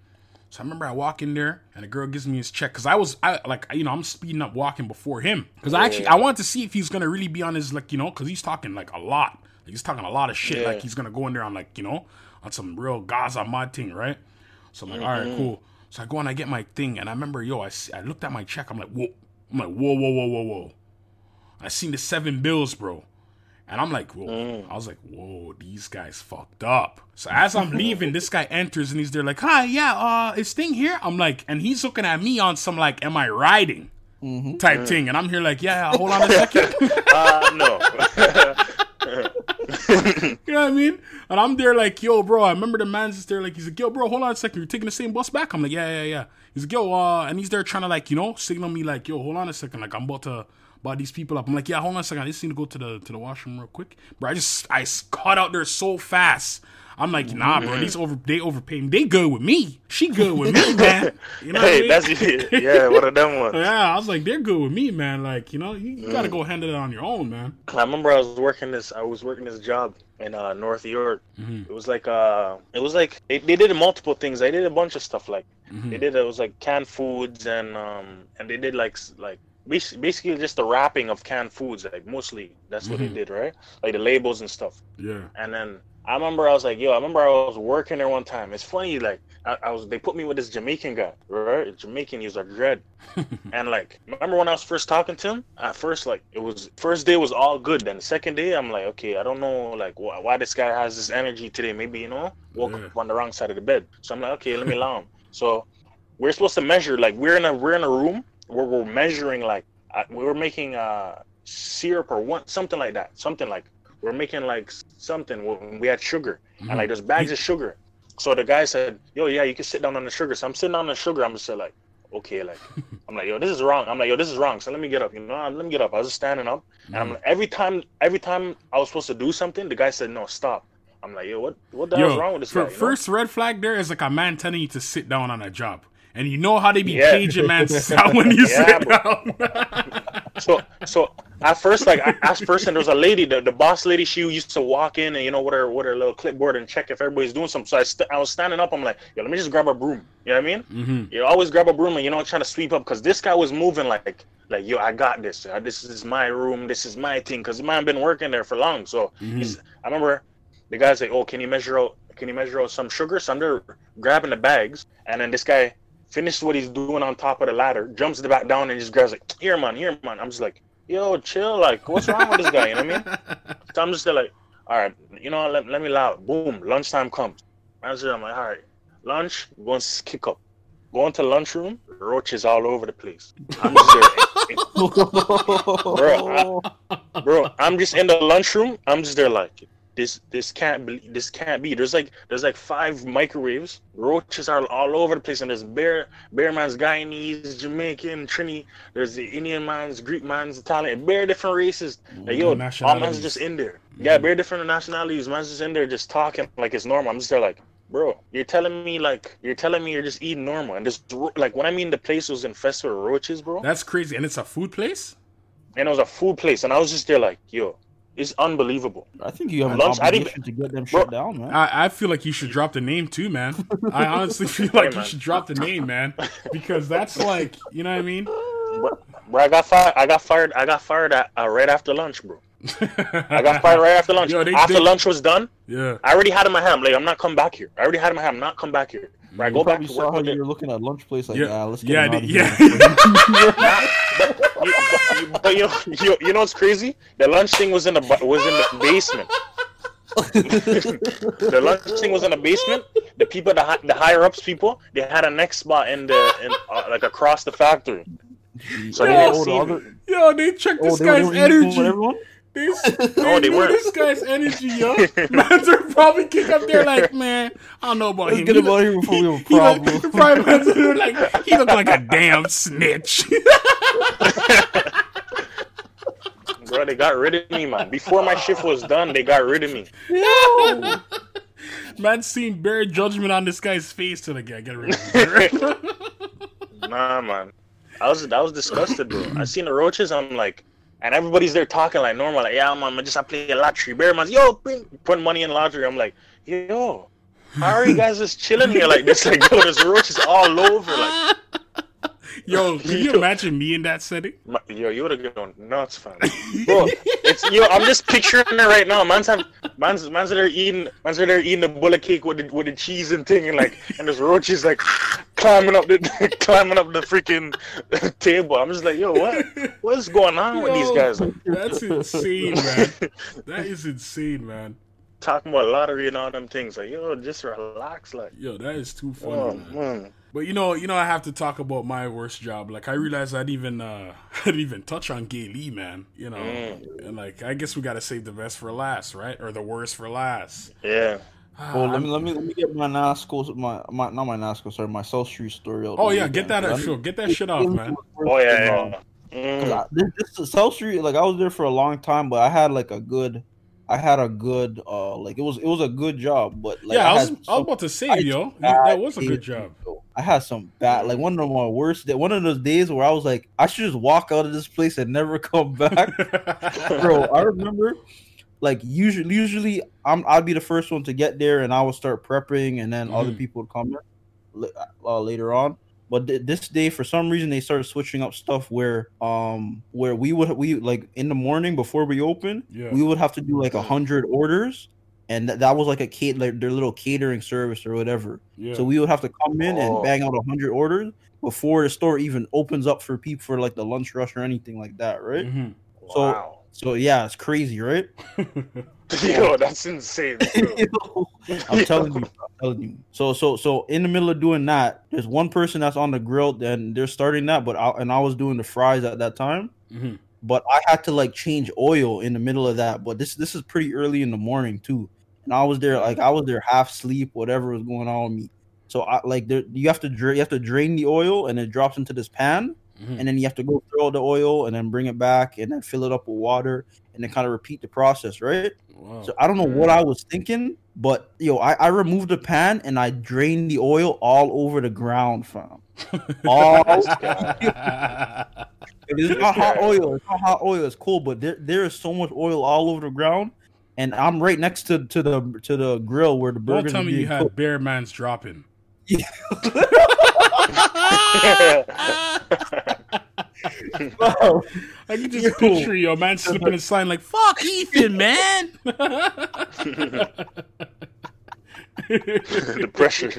So I remember I walk in there and the girl gives me his check because I was, I like, you know, I'm speeding up walking before him because I actually I wanted to see if he's gonna really be on his like, you know, because he's talking like a lot. Like, he's talking a lot of shit.
Yeah.
Like he's gonna go in there on like, you know, on some real Gaza mod thing, right? So I'm like, all right, mm-hmm. cool. So I go and I get my thing, and I remember, yo, I, I looked at my check. I'm like, whoa. I'm like, whoa, whoa, whoa, whoa, whoa. I seen the seven bills, bro. And I'm like, whoa. I was like, whoa, these guys fucked up. So as I'm leaving, this guy enters and he's there like, hi, yeah, uh, is thing here? I'm like, and he's looking at me on some like, am I riding? Type thing. And I'm here like, yeah, yeah, hold on a second.
Uh, no.
You know what I mean? And I'm there like, yo, bro. I remember the man's just there like, he's like, yo, bro, hold on a second. You're taking the same bus back? I'm like, yeah, yeah, yeah. He's like, yo, uh, and he's there trying to like, you know, signal me like, yo, hold on a second. Like, I'm about to buy these people up. I'm like, yeah, hold on a second. I just need to go to the to the washroom real quick, bro. I just I cut out there so fast. I'm like, nah, bro. These over they overpay me. They good with me. She good with me, man. You know what I
hey,
mean?
that's yeah, one of them ones.
yeah, I was like, they're good with me, man. Like, you know, you, you
Mm.
gotta go handle it on your own, man.
I remember I was working this. I was working this job in uh, North York.
Mhm.
It was like uh, it was like they, they did multiple things. They did a bunch of stuff like
Mhm.
they did it was like canned foods and um and they did like like basically just the wrapping of canned foods like mostly that's what
Mhm.
they did right like the labels and stuff.
Yeah.
And then I remember I was like, yo, I remember I was working there one time. It's funny, like I, I was they put me with this Jamaican guy, right? Jamaican, he was like dread. and like remember when I was first talking to him? At first, like it was first day was all good. Then the second day, I'm like, okay, I don't know like why, why this guy has this energy today. Maybe you know, woke
Yeah.
up on the wrong side of the bed. So I'm like, okay, let me allow him. So we're supposed to measure like we're in a we're in a room where we're measuring like uh, we were making uh syrup or one something like that, something like we're making like something we had sugar and like there's bags of sugar. So the guy said, "Yo, yeah, you can sit down on the sugar." So I'm sitting on the sugar. I'm just like, okay, like I'm like, yo, this is wrong. I'm like, yo, this is wrong. So let me get up. You know, let me get up. I was just standing up, and I'm like, every time, every time I was supposed to do something, the guy said, no, stop. I'm like, yo, what, what the hell's
Yo,
wrong with this
for
guy? you know?
first red flag there is like a man telling you to sit down on a job. And you know how they be
Yeah.
caging man when you
Yeah,
sit down.
so so at first like I asked first and there was a lady the, the boss lady she used to walk in and you know with her with her little clipboard and check if everybody's doing something so I, st- I was standing up I'm like yo let me just grab a broom you know what I mean
hmm
you always grab a broom and you know trying to sweep up because this guy was moving like like yo I got this Uh, this is my room this is my thing because the man been working there for long so
Mhm.
he's I remember the guy's like oh can you measure out can you measure out some sugar so I'm there grabbing the bags and then this guy finishes what he's doing on top of the ladder jumps the back down and just grabs like here man here man I'm just like yo chill like what's wrong with this guy you know what I mean so I'm just there like, all right, you know, let, let me it. Boom, lunchtime comes. I'm just- I'm like, all right, lunch, going to kick up. Going to lunchroom, roaches all over the place. I'm just there, Bro, bro. I'm just in the lunchroom. I'm just there like, this this can't be this can't be. There's like there's like five microwaves. Roaches are all over the place, and there's bare bare man's Guyanese, Jamaican, Trini. There's the Indian man's, Greek man's, Italian, bare different races. Like, yo, all man's just in there. Yeah, mm-hmm. very different nationalities. Man's just in there just talking like it's normal. I'm just there like, bro, you're telling me like you're telling me you're just eating normal. And just like when I mean the place was infested with roaches, bro.
That's crazy. And it's a food place?
And it was a food place, and I was just there like, yo, it's unbelievable.
I think you have an
Lunch- I
obligation to get them
Bro.
shut down, man.
I, I feel like you should drop the name too, man. I honestly feel like you should drop the name, man. Because that's like, you know what I mean?
Bro, bro, I got fired. I got fired. I got fired at, uh, right after lunch, bro. I got fired right after lunch.
Yo, they-
after
they-
lunch was done,
Yeah.
I already had in my hand. I'm like, I'm not coming back here. I already had in my hand. I'm not coming back here. Right, go back
probably
to
saw
work
how you
it.
were looking at lunch place like,
Yeah.
ah, let's get
Yeah,
him out
the-
of
yeah.
here.
But you, but you, but you, you, you know what's crazy? The lunch thing was in the was in the basement. the lunch thing was in the basement. The people, the, the higher ups people, they had a next spot in the in uh, like across the factory. So they didn't
the
see
other-
Yo, they checked
oh,
this
they were- they
guy's
were
energy.
Everyone?
Oh, they,
No, they
knew
weren't.
This guy's energy, yo. Mans are probably kick up there like, man, I don't know about
Let's
him.
get
He
him out here before we have a
he look-
problem.
probably mans are like, he looked like a damn snitch.
Bro, they got rid of me, man. Before my shift was done, they got rid of me.
Yo!
Man, seen bare judgment on this guy's face till like, yeah, get rid of him.
Nah, man. I was I was disgusted, bro. I seen the roaches. I'm like, and everybody's there talking like normal, like, yeah, man, I just I play a lottery. Bare man's, yo, bring, putting money in lottery. I'm like, yo, how are you guys just chilling here like this? Like, yo, there's roaches all over. Like,
Yo, can you imagine me in that setting?
my, yo, you would have gone nuts, fam. Bro, it's yo. I'm just picturing it right now. Man's have, man's man's there eating man's there eating the bullet cake with the with the cheese and thing, and like, and there's roaches like climbing up the climbing up the freaking table. I'm just like, yo, what what's going on with these guys?
That's insane, man. That is insane, man.
talking about lottery and all them things. Like, yo, just relax. Like,
Yo, that is too funny,
oh
man.
man.
But you know, you know, I have to talk about my worst job. Like, I realized I didn't even, uh, I didn't even touch on Gay Lee, man. You know,
Mm.
and like, I guess we gotta save the best for last, right? Or the worst for last.
Yeah.
Oh, let me let me let me get my Nasco, my my not my Nasco, sorry, my South Street story out.
Oh yeah,
way,
get
man.
that, uh, sure, get that shit off, man.
Oh yeah, yeah.
'cause
Mm.
I- this, this South Street, like I was there for a long time, but I had like a good I had a good uh like it was it was a good job, but like
yeah, I was,
had
I was about to say,
I-
yo, you- that was a good job.
bro. I had some bad like one of my worst day, one of those days where I was like, I should just walk out of this place and never come back. bro, I remember like usually usually I'm I'd be the first one to get there and I would start prepping and then other
Mhm.
people would come in uh, later on. But th- this day, for some reason, they started switching up stuff where um where we would we like in the morning before we open,
yeah.
we would have to do like a hundred orders, and th- that was like a cat like their little catering service or whatever.
yeah.
So we would have to come in
Oh.
and bang out a hundred orders before the store even opens up for people for like the lunch rush or anything like that, right?
Mhm.
So-
wow.
So yeah, it's crazy, right?
Yo, that's insane. bro.
I'm telling you, I'm telling you. So so so in the middle of doing that, there's one person that's on the grill and they're starting that, but I, and I was doing the fries at that time.
Mhm.
But I had to like change oil in the middle of that. But this this is pretty early in the morning too, and I was there like I was there half sleep, whatever was going on with me. So I like there you have to dra- you have to drain the oil and it drops into this pan,
Mhm.
and then you have to go throw the oil and then bring it back and then fill it up with water and then kind of repeat the process, right?
Wow.
So I don't know what I was thinking, but yo, I, I removed the pan and I drained the oil all over the ground, fam. All it's not hot oil. It's not hot oil. It's cool, but there there is so much oil all over the ground, and I'm right next to, to the to the grill where the
Don't
burgers.
tell
are
me you
being
had
cooked.
Bear Man's dropping.
Bro,
I can just
Yo.
picture your man slipping a sign like "fuck Ethan, man."
the pressure.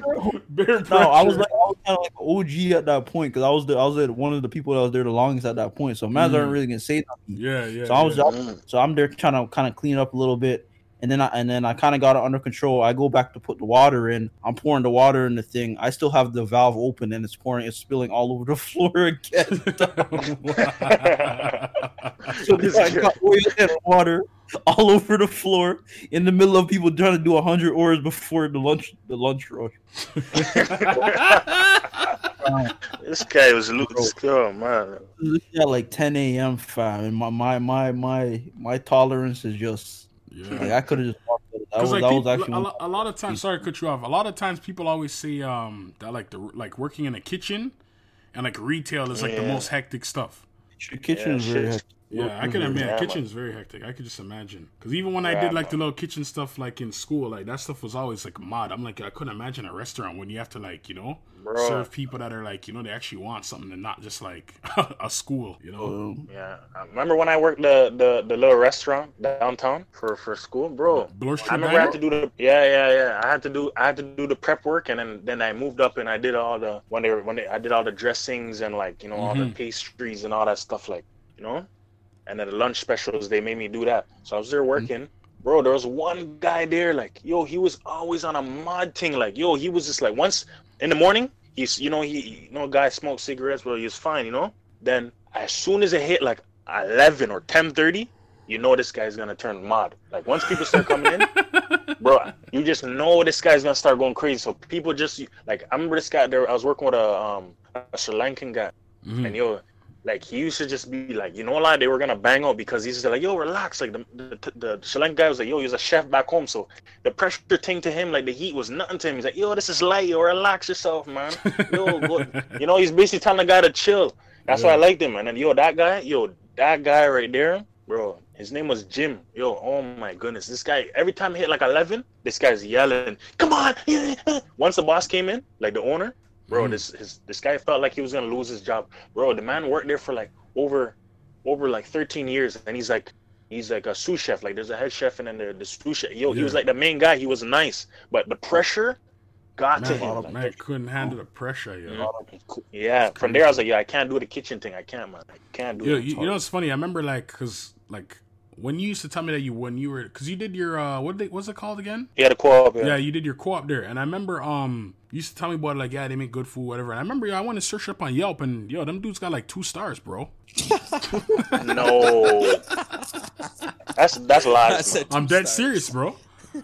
Bear
no, I was like I was kind of like OG at that point because I was the I was one of the people that was there the longest at that point. So man,
Mm.
aren't really gonna say nothing.
yeah, yeah.
So I was
yeah.
So I'm there trying to kind of clean up a little bit, and then I and then I kind of got it under control. I go back to put the water in. I'm pouring the water in the thing. I still have the valve open, and it's pouring. It's spilling all over the floor again. so
This
I
guy.
got oil and water all over the floor in the middle of people trying to do hundred orders before the lunch the lunch rush.
This guy was looking Oh man.
This is at like 10 a.m. fam, and my my my my my tolerance is just like
yeah.
I could have just walked. That
Because
was,
like
that was actually
a,
one-
lo- a lot of times, sorry to cut you off. A lot of times, people always say um that like the like working in a kitchen and like retail is like the most hectic stuff.
The kitchen is very
shit.
hectic.
Yeah, I can
imagine.
admit,
Yeah,
kitchen is very hectic. I could just imagine. Because even when I did like the little kitchen stuff, like in school, like that stuff was always like mod. I'm like, I couldn't imagine a restaurant when you have to like, you know,
Bro.
serve people that are like, you know, they actually want something and not just like a school, you know.
Yeah. I remember when I worked the, the, the little restaurant downtown for, for school, bro.
Bloor
I
Street
remember I had to do the yeah yeah yeah. I had to do I had to do the prep work and then then I moved up and I did all the when they were when they I did all the dressings and like you know all the
Mhm.
pastries and all that stuff like you know, and then the lunch specials they made me do that. So I was there working. Bro, there was one guy there, like, yo, he was always on a mod thing. Like, yo, he was just like once in the morning, he's you know, he you know, guy smoked cigarettes, but he was fine, you know. Then as soon as it hit like eleven or ten thirty, you know this guy's gonna turn mod. Like once people start coming in, bro, you just know this guy's gonna start going crazy. So people just like I remember this guy there. I was working with a um a Sri Lankan guy,
Mhm.
and yo, like he used to just be like, you know, lot they were gonna bang out because he's just like, yo, relax. Like the the, the Sri Lankan guy was like, yo, he's a chef back home, so the pressure thing to him, like the heat was nothing to him. He's like, yo, this is light. Yo, relax yourself, man. Yo, go. you know, he's basically telling the guy to chill. That's why I liked him. Man. And yo, that guy, yo, that guy right there, bro. His name was Jim. Yo, oh my goodness, this guy. Every time he hit like eleven, this guy's yelling, "Come on!" Once the boss came in, like the owner, bro,
Mhm.
this his this guy felt like he was gonna lose his job. Bro, the man worked there for like over, over like thirteen years, and he's like. He's like a sous chef. Like there's a head chef and then the, the sous chef. Yo, he was like the main guy. He was nice, but the pressure got to him. like,
man couldn't handle the pressure, yo.
Mhm. Yeah, from there I was like, yeah, I can't do the kitchen thing. I can't, man. I can't do
Yo,
it.
you, you know what's funny? I remember like, cause like when you used to tell me that you when you were, cause you did your uh, what they, what's it called again?
yeah, the co-op.
Yeah.
Yeah.
you did your co-op there, and I remember um you used to tell me about like yeah they make good food whatever. And I remember yo, I went to search up on Yelp and yo them dudes got like two stars, bro.
No, that's that's
I
lies. man.
said
I'm
two
dead
stars.
serious, bro.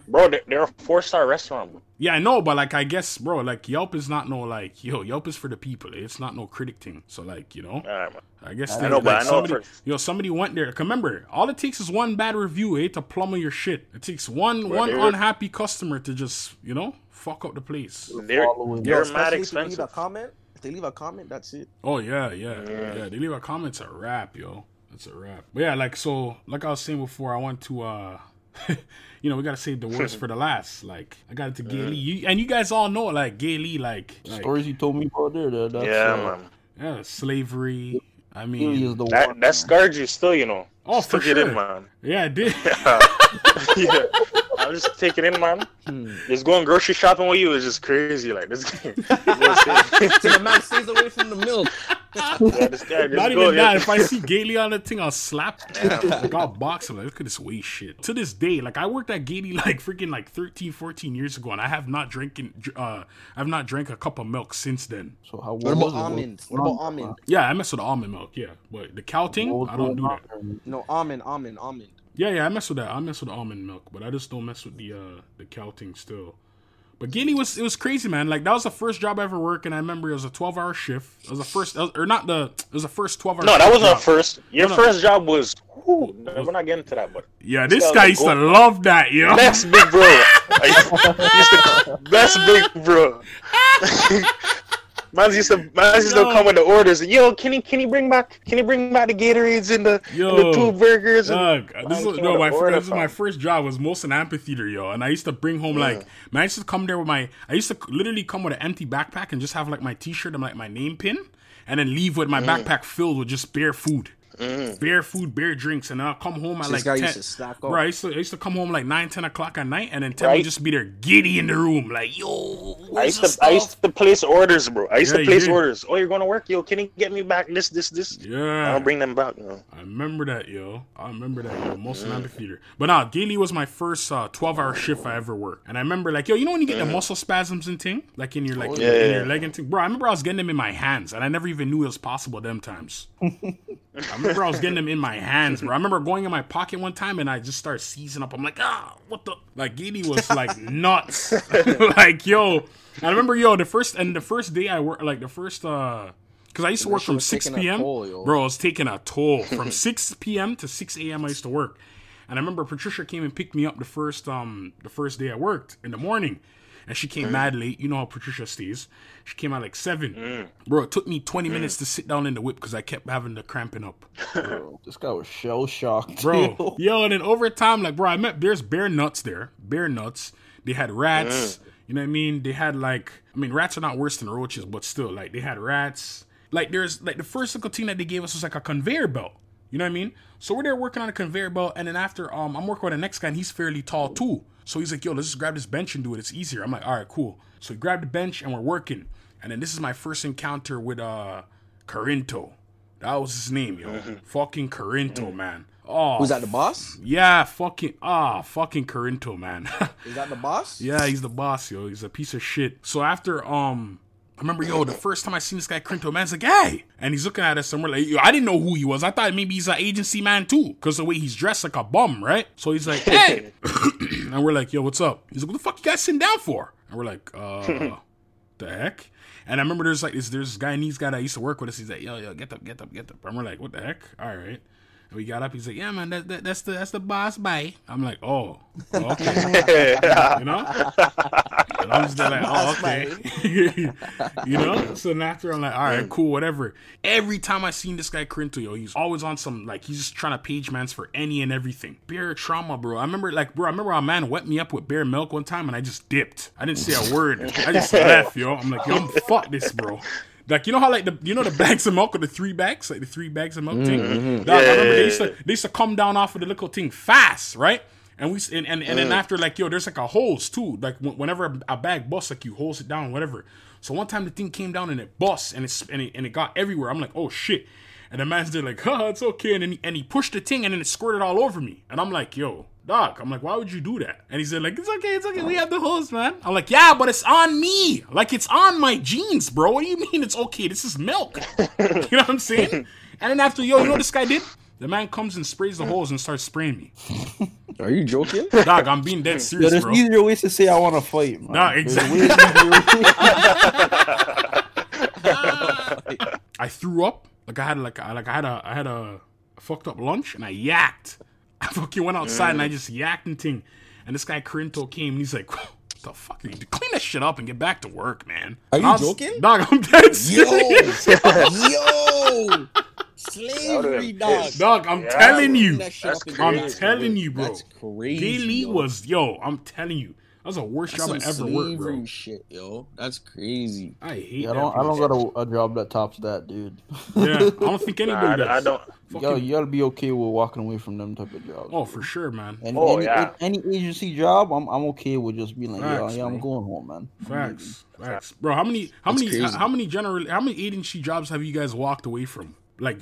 Bro, they're, they're a four star restaurant. Bro.
Yeah, I know, but like I guess, bro, like Yelp is not no like yo, Yelp is for the people. It's not no critic thing. So like you know,
All right, man.
I guess
I
they,
know,
like,
but I know
somebody,
for-
yo, somebody went there. Remember, all it takes is one bad review, eh, to plumber your shit. It takes one
Well,
one
they're-
unhappy customer to just you know fuck up the place.
They're,
Following-
they're
Yo,
mad
especially if they leave a comment. If they leave a comment, that's it.
Oh yeah, yeah,
Yeah.
yeah. They leave a comment, it's a wrap, yo. It's a wrap. But yeah, like so, like I was saying before, I want to, uh you know, we gotta save the worst for the last. Like I got it to Gay Lea, you, and you guys all know, like Gay Lea, like, like
Stories you told me about there. That, that's,
Yeah,
uh,
man.
yeah, slavery. I
He is
mean,
the
That
one.
that scarred you still, you know.
oh
Still
for
get
sure,
in, man.
yeah, it did.
yeah. I'm just taking in, man.
Hmm.
Just going grocery shopping with you is just crazy. Like this.
So the man stays away from the milk.
yeah, this guy just
Not
go,
even
yeah.
that. If I see Gay Lea on the thing, I'll slap. Like, I'll box him. Like, look at this waste shit. To this day, like I worked at Gay Lea like freaking like 13, 14 years ago, and I have not drinking. Uh, I've not drank a cup of milk since then.
So how
What
what
about
was it?
almond? What about
it?
almond?
Yeah, I mess with the almond milk. Yeah, but the cow thing, I don't do that.
No, almond, almond, almond.
Yeah, yeah, I mess with that. I mess with almond milk, but I just don't mess with the uh the cow thing still. But Gay Lea was it was crazy, man. Like that was the first job I ever worked, and I remember it was a twelve hour shift. It was the first, or not the, it was the first twelve hour.
No, that wasn't a first. Your
No, no.
first job was. Whew, we're not getting to that, but
Yeah, this guy used to love that, yo.
best big bro. used to, best big bro. Man used to man used to come with the orders. Yo, can he can he bring back can he bring back the Gatorades and the, and the two burgers? And,
this is,
Man
no, my first, this is my first job was Molson Amphitheatre, yo, and I used to bring home like, man, I used to come there with my, I used to literally come with an empty backpack and just have like my T-shirt and like my name pin, and then leave with my backpack filled with just bare food, Mm-hmm. bare food, bare drinks, and I'll come home at
This
like
guy
10,
used to stack up.
Bro, I used to, I used to come home like 9, 10 o'clock at night, and then Tim would
Right.
just be there giddy in the room, like, yo,
I used
the
to I used to place orders, bro. I used
Yeah,
to place
did.
orders. Oh, you're going to work? Yo, can you get me back this this this?
Yeah.
I'll bring them back. You know.
I remember that, yo. I remember that, yo. Most mm. an amphitheater. But nah, Gay Lea was my first uh, 12 hour shift I ever worked. And I remember, like, yo, you know when you get the mm-hmm. muscle spasms and thing? Like in your, like, oh,
yeah,
in
yeah.
your leg and thing? Bro, I remember I was getting them in my hands. And I never even knew it was possible them times. I remember I was getting them in my hands, bro. I remember going in my pocket one time and I just started seizing up. I'm like, ah, what the? Like, Gay Lea was like nuts. like, yo. I remember, yo, the first, and the first day I worked, like, the first, uh, because I used to work from 6 p.m.
toll.
Bro, I was taking a toll. From 6 p.m. to 6 a.m. I used to work. And I remember Patricia came and picked me up the first um the first day I worked in the morning. And she came mm. mad late. You know how Patricia stays. She came out like 7. Mm. Bro, it took me 20 mm. minutes to sit down in the whip because I kept having the cramping up.
Bro, this guy was shell shocked.
Bro, yo, and then over time, like, bro, I met, there's bare nuts there. Bare nuts. They had rats. You know what I mean? They had like, I mean, rats are not worse than roaches, but still, like, they had rats. Like, there's, like, the first little thing that they gave us was like a conveyor belt. You know what I mean? So we're there working on a conveyor belt, and then after, um, I'm working with the next guy, and he's fairly tall too. So he's like, yo, let's just grab this bench and do it. It's easier. I'm like, all right, cool. So we grabbed the bench and we're working. And then this is my first encounter with uh Corinto. That was his name, yo. Fucking Corinto, man. Oh,
Who's that? The boss?
yeah, fucking ah, fucking Corinto, man.
Is that the boss?
yeah, he's the boss, yo. He's a piece of shit. So after um I remember, yo, the first time I seen this guy Corinto, man's like, hey. And he's looking at us and we're like, yo, I didn't know who he was. I thought maybe he's an agency man too. Cause the way he's dressed like a bum, right? So he's like, hey. and we're like, yo, what's up? He's like, what the fuck you guys sitting down for? And we're like, uh, the heck? And I remember there's like this there's this guy and these guy that I used to work with us. He's like, yo, yo, get up, get up, get up. And we're like, what the heck? All right. And we got up. He's like, yeah, man, that, that, that's the that's the boss. Bye. I'm like, oh, okay, you know. And I'm just like, oh, okay, you know. So then after I'm like, all right, mm. cool, whatever. Every time I seen this guy Corinto, yo, he's always on some like he's just trying to page mans for any and everything. Bare trauma, bro. I remember like, bro, I remember a man wet me up with bare milk one time, and I just dipped. I didn't say a word. I just left, yo. I'm like, yo, I'm fuck this, bro. Like you know how like the you know the bags of milk or the three bags like the three bags of milk thing. Dog, I remember they used to they used to come down off of the little thing fast, right? And we and and, and then mm. after like yo, there's like a hose too. Like whenever a, a bag busts, like you hose it down, whatever. So one time the thing came down and it busts and it's and it, and it got everywhere. I'm like, oh shit. And the man's there like, huh, it's okay. And then he, and he pushed the thing and then it squirted all over me. And I'm like, yo, dog. I'm like, why would you do that? And he said like, it's okay, it's okay. We have the hose, man. I'm like, yeah, but it's on me. Like it's on my jeans, bro. What do you mean it's okay? This is milk. you know what I'm saying? And then after, yo, you know what this guy did? The man comes and sprays the holes and starts spraying me.
Are you joking?
Dog, I'm being dead
Yo,
serious,
there's
bro.
easier ways to say I want to fight, man.
Nah, exactly.
way easier ways-
I threw up. Like I had like I like I had a I had a fucked up lunch and I yacked. I fucking went outside and I just yacked and ting. And this guy Corinto came and he's like, "What the fuck are you? Clean that shit up and get back to work, man."
Are you
I was-
joking?
Dog, I'm dead
Yo,
serious.
yo, slavery, dog.
Dog, I'm
Yeah,
telling
bro.
you.
That's crazy.
I'm telling you, bro.
That's crazy.
Daily was yo. I'm telling you, that was the worst
That's
job I
some
ever worked, bro.
shit, yo. That's crazy.
I hate.
Yeah, I
that
don't. I don't got a, a job that tops that, dude.
Yeah, I don't think
Nah,
anybody
I, I don't.
Fucking-
Yo, you gotta be okay with walking away from them type of jobs.
oh, for sure, man.
Any,
Oh,
any,
yeah.
any agency job, I'm I'm okay with just being like,
Facts,
yeah, yeah, I'm going home, man. I'm
Facts, facts, bro. How many, how
That's
many,
crazy.
how many general, how many agency jobs have you guys walked away from? Like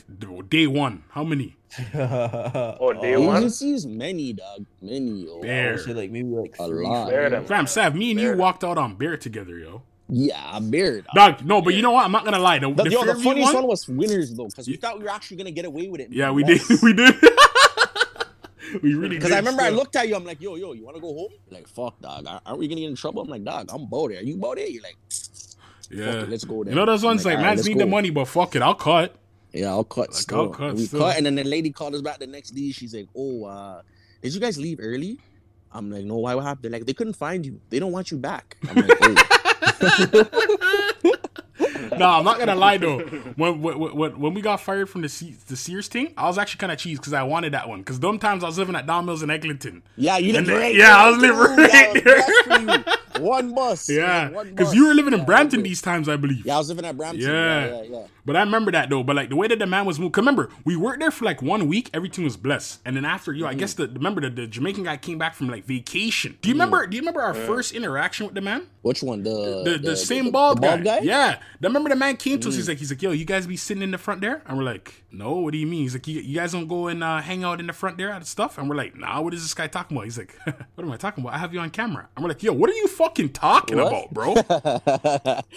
day one, how many?
leaving.
Oh, day one.
Agencies, many, dog. Many, yo.
I
Bear.
would say like maybe like
A
three,
lot.
Bear
Fam, Sav, me and you
Bear.
walked out on Bear together, yo.
Yeah, I'm buried.
Dog, no, but you know what? I'm not gonna lie. The,
The,
the
yo, the funniest
one,
one was winners though, because we thought we were actually gonna get away with it.
yeah, we did, we did. we really did.
Because I remember I looked at you, I'm like, yo, yo, you wanna go home? You're like, fuck, dog. Aren't we gonna get in trouble? I'm like, dog, I'm about it. Are you about it? You're like,
Yeah,
fuck it, let's go. Then.
you know those
I'm
ones like,
"Alright,
man's
let's
need the money, but fuck it, I'll cut.
Yeah, I'll cut.
Like,
still.
I'll cut
we
still.
cut, and then the lady called us back the next day. She's like, "Oh, uh, did you guys leave early?" I'm like, "No, why? What happened?" They're like, "They couldn't find you. They don't want you back." I'm like, "Oh,
no, I'm not gonna lie though. When when, when, when we got fired from the Se- the Sears thing, I was actually kind of cheesed because I wanted that one. Because them times I was living at Don Mills in Eglinton.
yeah, you
And
live right
yeah, I was living right
Yeah, I was
there.
Blessed for you. One bus.
Yeah, because you were living in
Yeah,
Brampton these times, I believe.
Yeah, I was living at Brampton.
Yeah.
Yeah, yeah, yeah.
But I remember that though. But like the way that the man was moved, 'cause remember we worked there for like one week, everything was blessed, and then after yo, I
Mm-hmm.
guess the remember the, the Jamaican guy came back from like vacation. Do you remember? Do you remember our first interaction with the man?
Which one? The
The the, same bald,
the
guy.
bald guy. Mm.
Yeah. I remember the man came to us. He's like, he's like, yo, you guys be sitting in the front there, and we're like, no. What do you mean? He's like, you, you guys don't go and uh, hang out in the front there and stuff, and we're like, nah. What is this guy talking about? He's like, what am I talking about? I have you on camera. And we're like, yo, what are you fucking talking
What?
about, bro?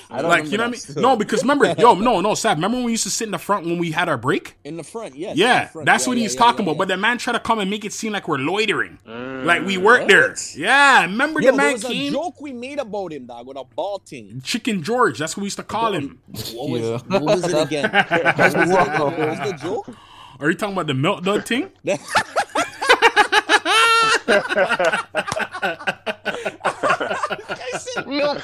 I don't
like, you know what I mean?
that.
No, because remember, yo, no, no, Sab. Remember when we used to sit in the front when we had our break?
in the front. Yes.
Yeah,
the front.
that's
Yeah,
what
yeah,
he's
yeah,
talking
yeah,
about. But
yeah.
the man tried to come and make it seem like we're loitering, like we work there.
What?
Yeah, remember
Yo,
the
there
man
was a
came.
joke we made about him, dog, with a ball thing.
Chicken George, that's what we used to call him.
What was,
Yeah.
what was it again? What, was it again? what was the joke?
Are you talking about the milk dud thing?
I said milk.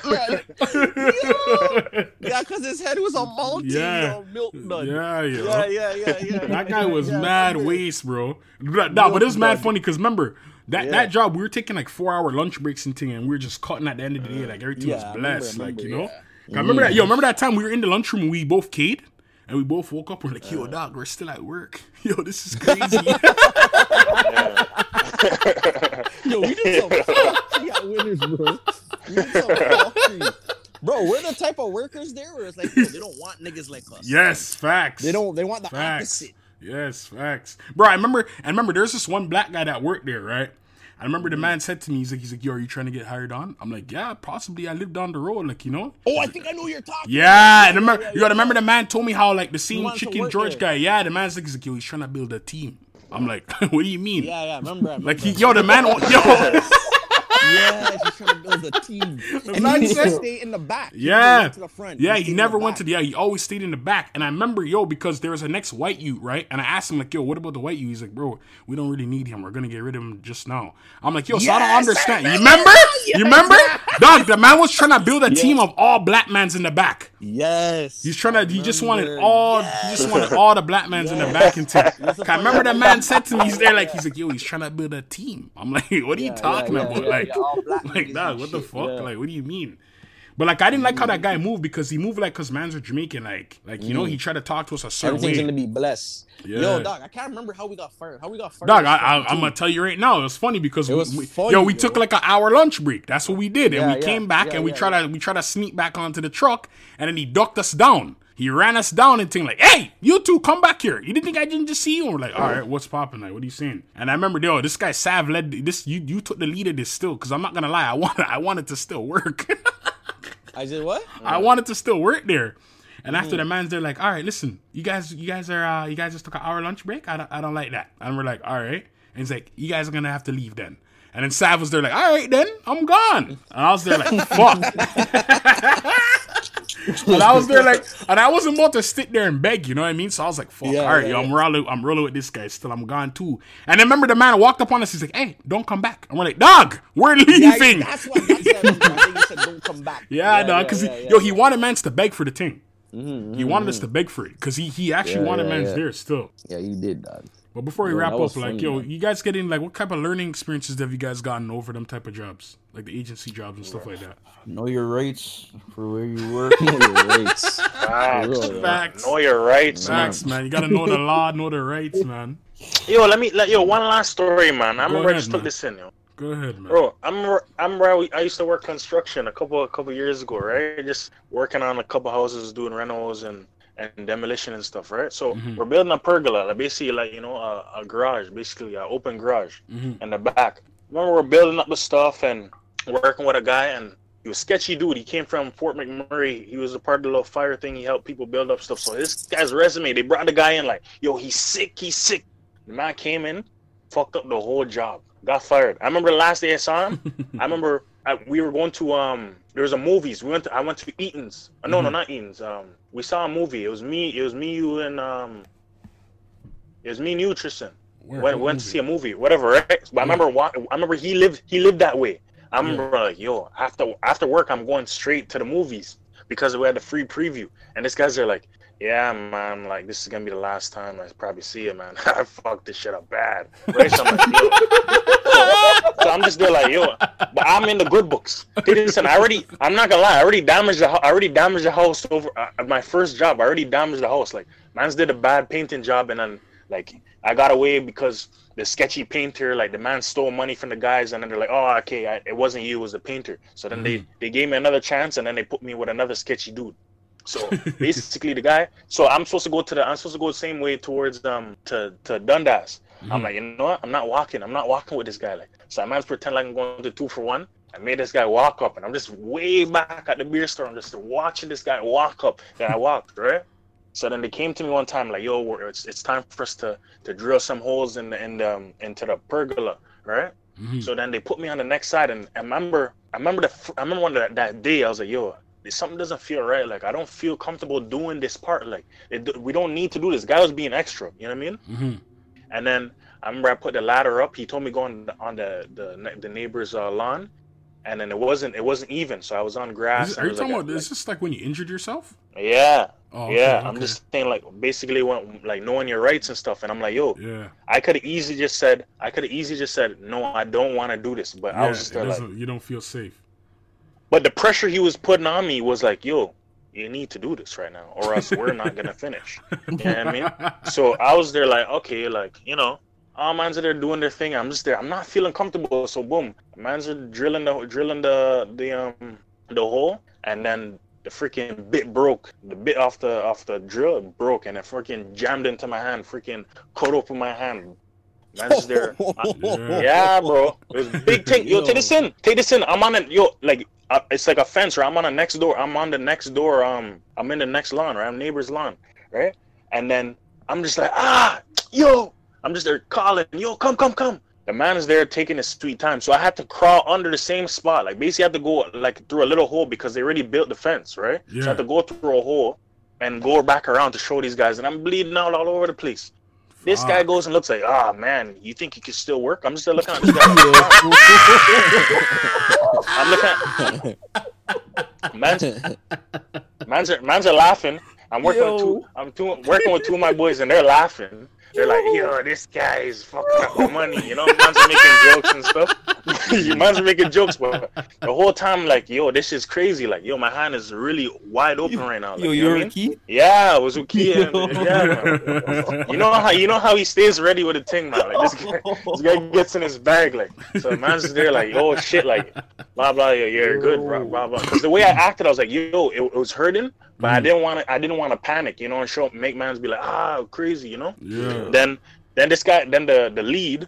Yeah, because his head was a mountain
Yeah.
milk dud.
Yeah, yo.
yeah, yeah, yeah, yeah.
That guy was
Yeah,
mad waste, bro. Nah, but it was mad
dud.
funny because remember that
Yeah.
that job we were taking like four hour lunch breaks and thing, and we were just cutting at the end of the day, like everything was
remember,
blessed,
I
like you know. I remember that, yo. Mm. Remember that time we were in the lunchroom and we both cade, and we both woke up. We're like, yo, dog, we're still at work. Yo, this is crazy.
Yo, we did some fuckery at winners, bro. We did some fuckery. Bro, we're the type of workers there where it's like, yo, they don't want niggas like us.
yes, facts.
They don't. They want the
Facts.
opposite.
Yes, facts. Bro, I remember and remember there's this one black guy that worked there, right? I remember the mm-hmm. man said to me, he's like, he's like, yo, are you trying to get hired on? I'm like, yeah, possibly. I live down the road, like, you know?
Oh, I think I know who you're talking.
Yeah, and remember,
yeah,
yo,
yeah.
remember the man told me how like the same chicken George
there.
guy. Yeah, the man's like, he's like, yo, he's trying to build a team. I'm like, what do you mean?
Yeah, yeah. Remember, I remember.
Like, he, yo, the man, yo,
yeah, she's trying to build a team. and
man
he
said-
stay in the back.
Yeah.
to the front.
Yeah,
stayed
he never went to the. Yeah, he always stayed in the back. And I remember, yo, because there was a next white youth, right? And I asked him like, yo, what about the white youth? He's like, bro, we don't really need him. We're gonna get rid of him just now. I'm like, yo, so I don't understand.
I
You
remember.
remember?
Yes.
You remember? Dog, the man was trying to build a team of all black mans in the back.
Yes.
He's trying to. He just wanted all. He just wanted all the black mans in the back and team. I remember that man said to me, he's there like he's like, yo, he's trying to build a team. I'm like, what are you talking
yeah,
about?
yeah,
like,
yeah,
like dog, what the
shit,
fuck?
yeah.
Like, what do you mean? But like, I didn't like how that guy mm. moved because he moved like because mans are Jamaican. Like, like you know, he mm. tried to talk to us a certain
Everything's
way.
gonna be blessed.
Yeah.
Yo, dog, I can't remember how we got fired. How we got fired?
Dog, I, I'm gonna tell you right now. It was funny because
It was
we-
funny,
yo, we
yo.
took like an hour lunch break. That's what we did, and
Yeah,
we
yeah,
came back and we try to we try to sneak back onto the truck, and then he ducked us down. He ran us down and thing like, "Hey, you two, come back here." You didn't think I didn't just see you? And we're like, "All right, what's popping? Like, what are you saying?" And I remember, yo, this guy Sav led this. You you took the lead of this still, because I'm not gonna lie, I want I wanted to still work.
I said what?
I wanted to still work there. And after the man's there, like, all right, listen, you guys, you guys are, uh, you guys just took an hour lunch break. I don't, I don't like that. And we're like, all right. And he's like, you guys are gonna have to leave then. And then Sav was there, like, all right, then I'm gone. And I was there, like, fuck. and I was there, like, and I wasn't about to sit there and beg, you know what I mean? So I was like, fuck,
Yeah,
all right,
yeah,
yo,
yeah.
I'm rolling, I'm rolling with this guy. Still, I'm gone too. And then remember, the man walked up on us. He's like, hey, don't come back. And we're like, dog, we're
Yeah,
leaving.
that's what. That's what I said. Don't come back.
Yeah, no, because yo, he wanted mans to beg for the thing.
Mhm,
He wanted us to beg for it because he he actually wanted
yeah.
there still.
Yeah, you did, dog.
But before we wrap up,
was
like
funny,
yo,
man.
you guys getting like what type of learning experiences have you guys gotten over them type of jobs, like the agency jobs and stuff like that?
Know your rights for where you work.
Know your rates.
Facts.
real.
Facts,
Know your rights,
facts, man. You gotta know the law, know the rights, man.
Yo, let me let yo one last story, man. I
Go
remember I
ahead,
just
man.
this in, yo.
Go ahead, man.
Bro, I'm I remember I, I used to work construction a couple a couple years ago, right? Just working on a couple houses, doing rentals and and demolition and stuff, right? So
Mhm.
we're building a pergola, like basically like you know a, a garage, basically an open garage
hmm
in the back. Remember we're building up the stuff and working with a guy and he was sketchy dude. He came from Fort McMurray. He was a part of the little fire thing. He helped people build up stuff. So this guy's resume, they brought the guy in like, yo, he's sick, he's sick. The man came in, fucked up the whole job, got fired. I remember the last day I saw him. I remember I, we were going to um there was a movies. We went to I went to Eaton's. Uh, no, no,
Mhm.
not Eaton's. Um we saw a movie. It was me, it was me, you and um it was me and you, Tristan
Where-
went, went to see a movie, whatever, right? But I remember I remember he lived he lived that way. I remember like, yo, after after work I'm going straight to the movies because we had the free preview. And this guy's are like, yeah, man, like this is gonna be the last time I probably see it, man. I fucked this shit up bad. Right? So I'm like. So, I'm just there like, yo, but I'm in the good books. Hey, listen, I already, I'm not gonna lie, I already damaged the, I already damaged the house over uh, my first job. I already damaged the house. Like, man's did a bad painting job, and then like I got away because the sketchy painter, like the man stole money from the guys, and then they're like, oh, okay, I, it wasn't you, it was the painter. So then they they gave me another chance, and then they put me with another sketchy dude. So basically, the guy. So I'm supposed to go to the. I'm supposed to go the same way towards um to to Dundas. I'm
Mhm.
like, you know what? I'm not walking. I'm not walking with this guy. Like, so I might as well pretend like I'm going to two for one. I made this guy walk up, and I'm just way back at the beer store. I'm just watching this guy walk up. Then I walked right. So then they came to me one time like, yo, it's it's time for us to to drill some holes in the in the um, into the pergola, right?
Mhm.
So then they put me on the next side, and I remember, I remember the, I remember one that, that day. I was like, "Yo, something doesn't feel right. Like I don't feel comfortable doing this part. Like it, we don't need to do this." Guy was being extra. You know what I mean?
Mhm.
And then I remember I put the ladder up. He told me go on the on the the, the neighbor's uh, lawn, and then it wasn't it wasn't even. So I was on grass.
Is are you talking
like
about? Is this like when you injured yourself?
yeah,
Oh, okay,
yeah. I'm
okay.
just saying like basically when like knowing your rights and stuff. And I'm like, yo,
Yeah.
I could have easily just said I could have easily just said no, I don't want to do this. But I was just like.
you don't feel safe.
But the pressure he was putting on me was like, yo, you need to do this right now, or else we're not gonna finish. You know what I mean? So I was there like, okay, like, you know, all man's are there doing their thing. I'm just there. I'm not feeling comfortable. So boom, man's are drilling the drilling the the um the hole, and then the freaking bit broke. The bit off the off the drill broke, and it freaking jammed into my hand. Freaking cut open my hand. Man's there. I-
Yeah.
yeah, bro. It was a big thing. Yo, take this in. Take this in. I'm on it. Yo, like uh, it's like a fence, right? I'm on the next door. I'm on the next door. Um, I'm in the next lawn, right? I'm neighbor's lawn, right? And then I'm just like, ah, yo. I'm just there calling, yo, come, come, come. The man is there taking his sweet time, so I had to crawl under the same spot. Like basically, I had to go like through a little hole because they already built the fence, right? So I
Yeah.
had to go through a hole and go back around to show these guys, and I'm bleeding out all over the place. This guy goes and looks like, ah man, you think you can still work? I'm just looking at this guy. I'm looking at man's man's are, man's are laughing. I'm working with two. I'm two, working with two of my boys, and they're laughing. They're like, yo, this guy is fucking up my money. You know, man's are making jokes and stuff. man's are making jokes, but the whole time, like, yo, this is crazy. Like, yo, my hand is really wide open right now. Like,
Yo,
you know
you're
what I
a
mean?
key.
Yeah, it was Uki. and- Yeah. You know how you know how he stays ready with a thing, man. Like this guy, this guy gets in his bag, like so. The man's there, like, oh shit, like blah blah. You're, you're good, blah blah blah. Because the way I acted, I was like, yo, it, it was hurting, but I
Mhm.
didn't want to. I didn't want to panic, you know, and show make man's be like, ah, crazy, you know.
Yeah. Mm.
Then then this guy, then the the lead,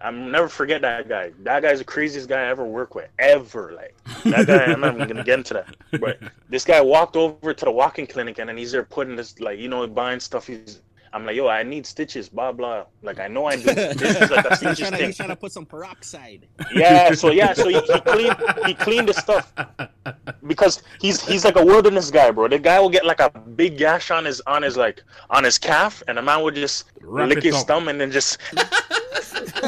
I'm never forget that guy. That guy's the craziest guy I ever worked with, ever. Like that guy, I'm not even gonna get into that. But this guy walked over to the walking clinic and then he's there putting this, like you know, buying stuff. He's, I'm like, yo, I need stitches, blah blah. Like I know I do. This is like a
he's,
stitches
trying to,
thing.
he's trying to put some peroxide.
Yeah, so yeah, so he, he cleaned he cleaned the stuff because he's he's like a wilderness guy, bro. The guy will get like a big gash on his on his like on his calf, and the man would just
Wrap
lick
it
his
up.
thumb and then just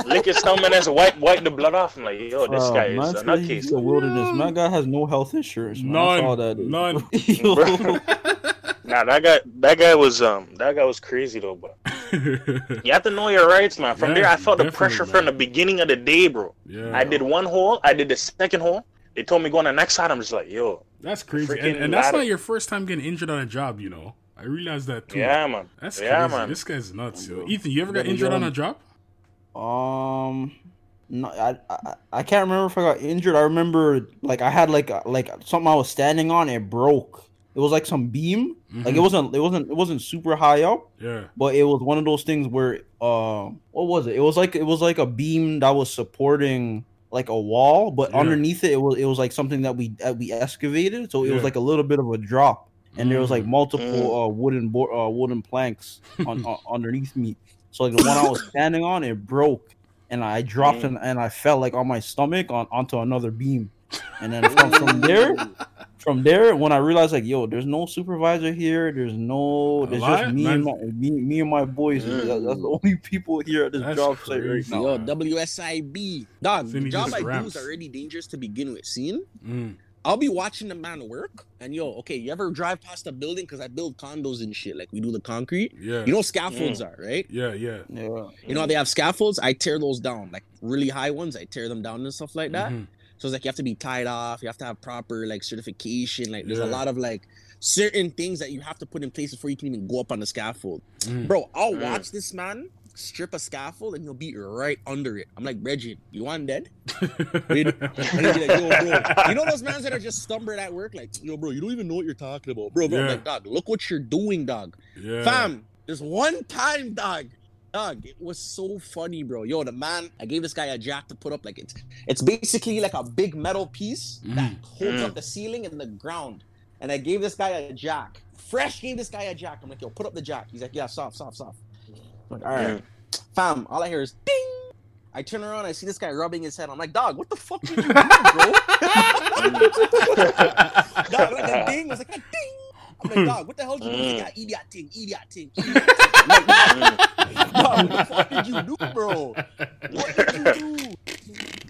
lick his thumb and then just wipe wipe the blood off. I'm like, yo, this
Uh,
guy
man
is a
said he's
nutcase.
a wilderness. Man, guy has no health insurance. Man.
None,
That's all that is.
none.
Yo.
Nah, that guy that guy was um that guy was crazy though, but you have to know your rights, man. From
Yeah,
there, I felt the pressure
man.
from the beginning of the day, bro.
yeah,
I did one hole, I did the second hole. They told me go on the next side. I'm just like, yo,
that's crazy. And, and that's not your first time getting injured on a job, you know. I realized that too.
yeah, man.
That's
yeah,
crazy.
man.
This guy's nuts, yo. Ethan, you ever got injured on a job?
Um, no, I, I I can't remember if I got injured. I remember like I had like like something I was standing on. It broke. It was like some beam. Like it
Mhm.
wasn't it wasn't it wasn't super high up,
Yeah.
but it was one of those things where um what was it? It was like it was like a beam that was supporting like a wall, but
Yeah.
underneath it it was it was like something that we that we excavated. So it
Yeah.
was like a little bit of a drop, and there was like
Mm.
multiple uh, wooden bo- uh, wooden planks on, on underneath me. So like the one I was standing on, it broke, and I dropped
Mm.
and, and I fell like on my stomach on onto another beam, and then from, from there, from there, when I realized like, yo, there's no supervisor here, there's no, there's
lie?
just me
Man-
and my me, me and my boys.
Mm.
That- that's the only people here at this
That's
job site right now.
Yo, WSIB. Dog, the job
just
I do is already dangerous to begin with. Seen?
Mm.
I'll be watching the man work, and yo, okay, you ever drive past a building? Because I build condos and shit. Like we do the concrete.
Yeah.
You know, what scaffolds are right.
yeah, yeah.
Yeah,
You know, how they have scaffolds. I tear those down, like really high ones. I tear them down and stuff like that.
Mhm.
So it's like you have to be tied off. You have to have proper like certification. Like there's
Yeah.
a lot of like certain things that you have to put in place before you can even go up on the scaffold.
Mm.
Bro, I'll
Mm.
watch this man strip a scaffold and he'll be right under it. I'm like, Reggie, you want dead? Wait. And like, yo, bro. You know those mans that are just stumbling at work? Like, yo, bro, you don't even know what you're talking about. Bro, bro, I'm like, dog, look what you're doing, dog.
yeah.
Fam, there's one time, dog. Dog, it was so funny, bro. Yo, the man, I gave this guy a jack to put up. Like it's it's basically like a big metal piece that
Mhm.
holds
Mm.
up the ceiling and the ground. And I gave this guy a jack. Fresh gave this guy a jack. I'm like, yo, put up the jack. He's like, yeah, soft, soft, soft. I'm like, all right. Fam, all I hear is ding. I turn around, I see this guy rubbing his head. I'm like, dog, what the fuck did you do, bro? dog, like the ding was like a ding. I'm like, hmm. dog, what the hell did you do? He's hmm. like, yeah, eat thing, eat that thing, eat that thing. Like, what the hmm. fuck did you do, bro? What did you do?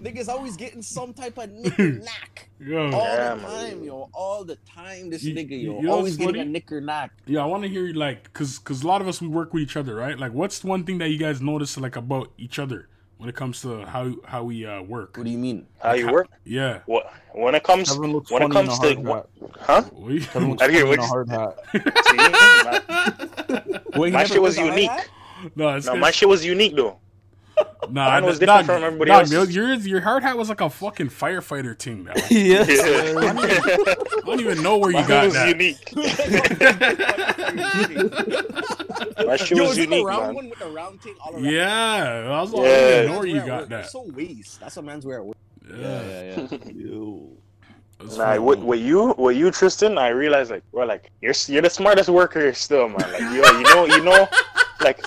Niggas always getting some type of knicker knack.
Yo.
All
Yeah,
the
man.
time, yo. All the time, this
You-
nigga, yo.
you know
always
what's
getting a knicker knack.
Yeah, I want to hear you like, cause, cause a lot of us we work with each other, right? Like, what's one thing that you guys notice like about each other when it comes to how how we uh, work?
What do you mean?
How you work?
Yeah.
What when it comes
Kevin looks
when it
funny in
comes
a
to
hard
what,
hat.
huh?
What you-
Kevin looks
I hear
funny in a
what
hard hat.
See, my,
Wait,
my shit was
put the hard
unique.
no,
No, my shit was unique though.
Nah,
Mine was
dog-
different from everybody
dog,
else's.
Your your hard hat was like a fucking firefighter team. Now.
yes.
Yeah.
I don't even know where you
Mine
got
was
that.
unique. My shit
Yo,
was
the
unique,
round
man.
one with the round thing all around?
Yeah, I was like, I
Yeah.
don't even know where you got
work.
that.
It's so waste. That's what man's wear at work.
Yeah,
Yo.
That's
Nah,
funny.
with, with you, with you, Tristan, I realized like, bro, like you're you're the smartest worker still, man. Like, yo, you know, you know, like,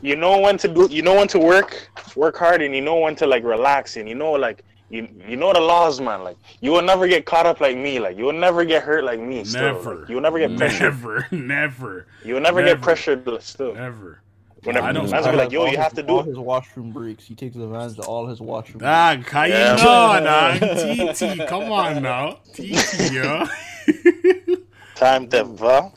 you know when to do, you know when to work, work hard, and you know when to like relax, and you know, like, you you know the laws, man. Like, you will never get caught up like me. Like, you will never get hurt like me. Still.
Never.
Like, you will never get pressured.
Never, never,
You will never,
Never.
get pressured still.
never.
Whenever
I don't-
man's
I
be like, yo, you
his-
have to do
all
it.
his washroom breaks. He takes advantage of all his washroom. breaks.
Dog, how
Yeah.
you know, dog? TT, come on now. TT, yo.
Time to va.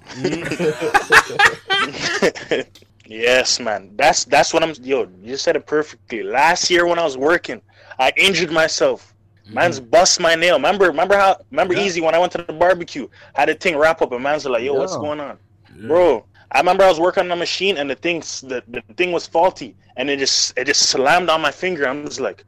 yes, man. That's that's what I'm. Yo, you said it perfectly. Last year when I was working, I injured myself. Mm-hmm. Man's bust my nail. Remember, remember how? Remember
Yeah.
easy when I went to the barbecue, had the thing wrap up, and man's like, "Yo, what's going on,
Yeah.
bro?" I remember I was working on a machine, and the thing, the, the thing was faulty, and it just it just slammed on my finger. I'm just like,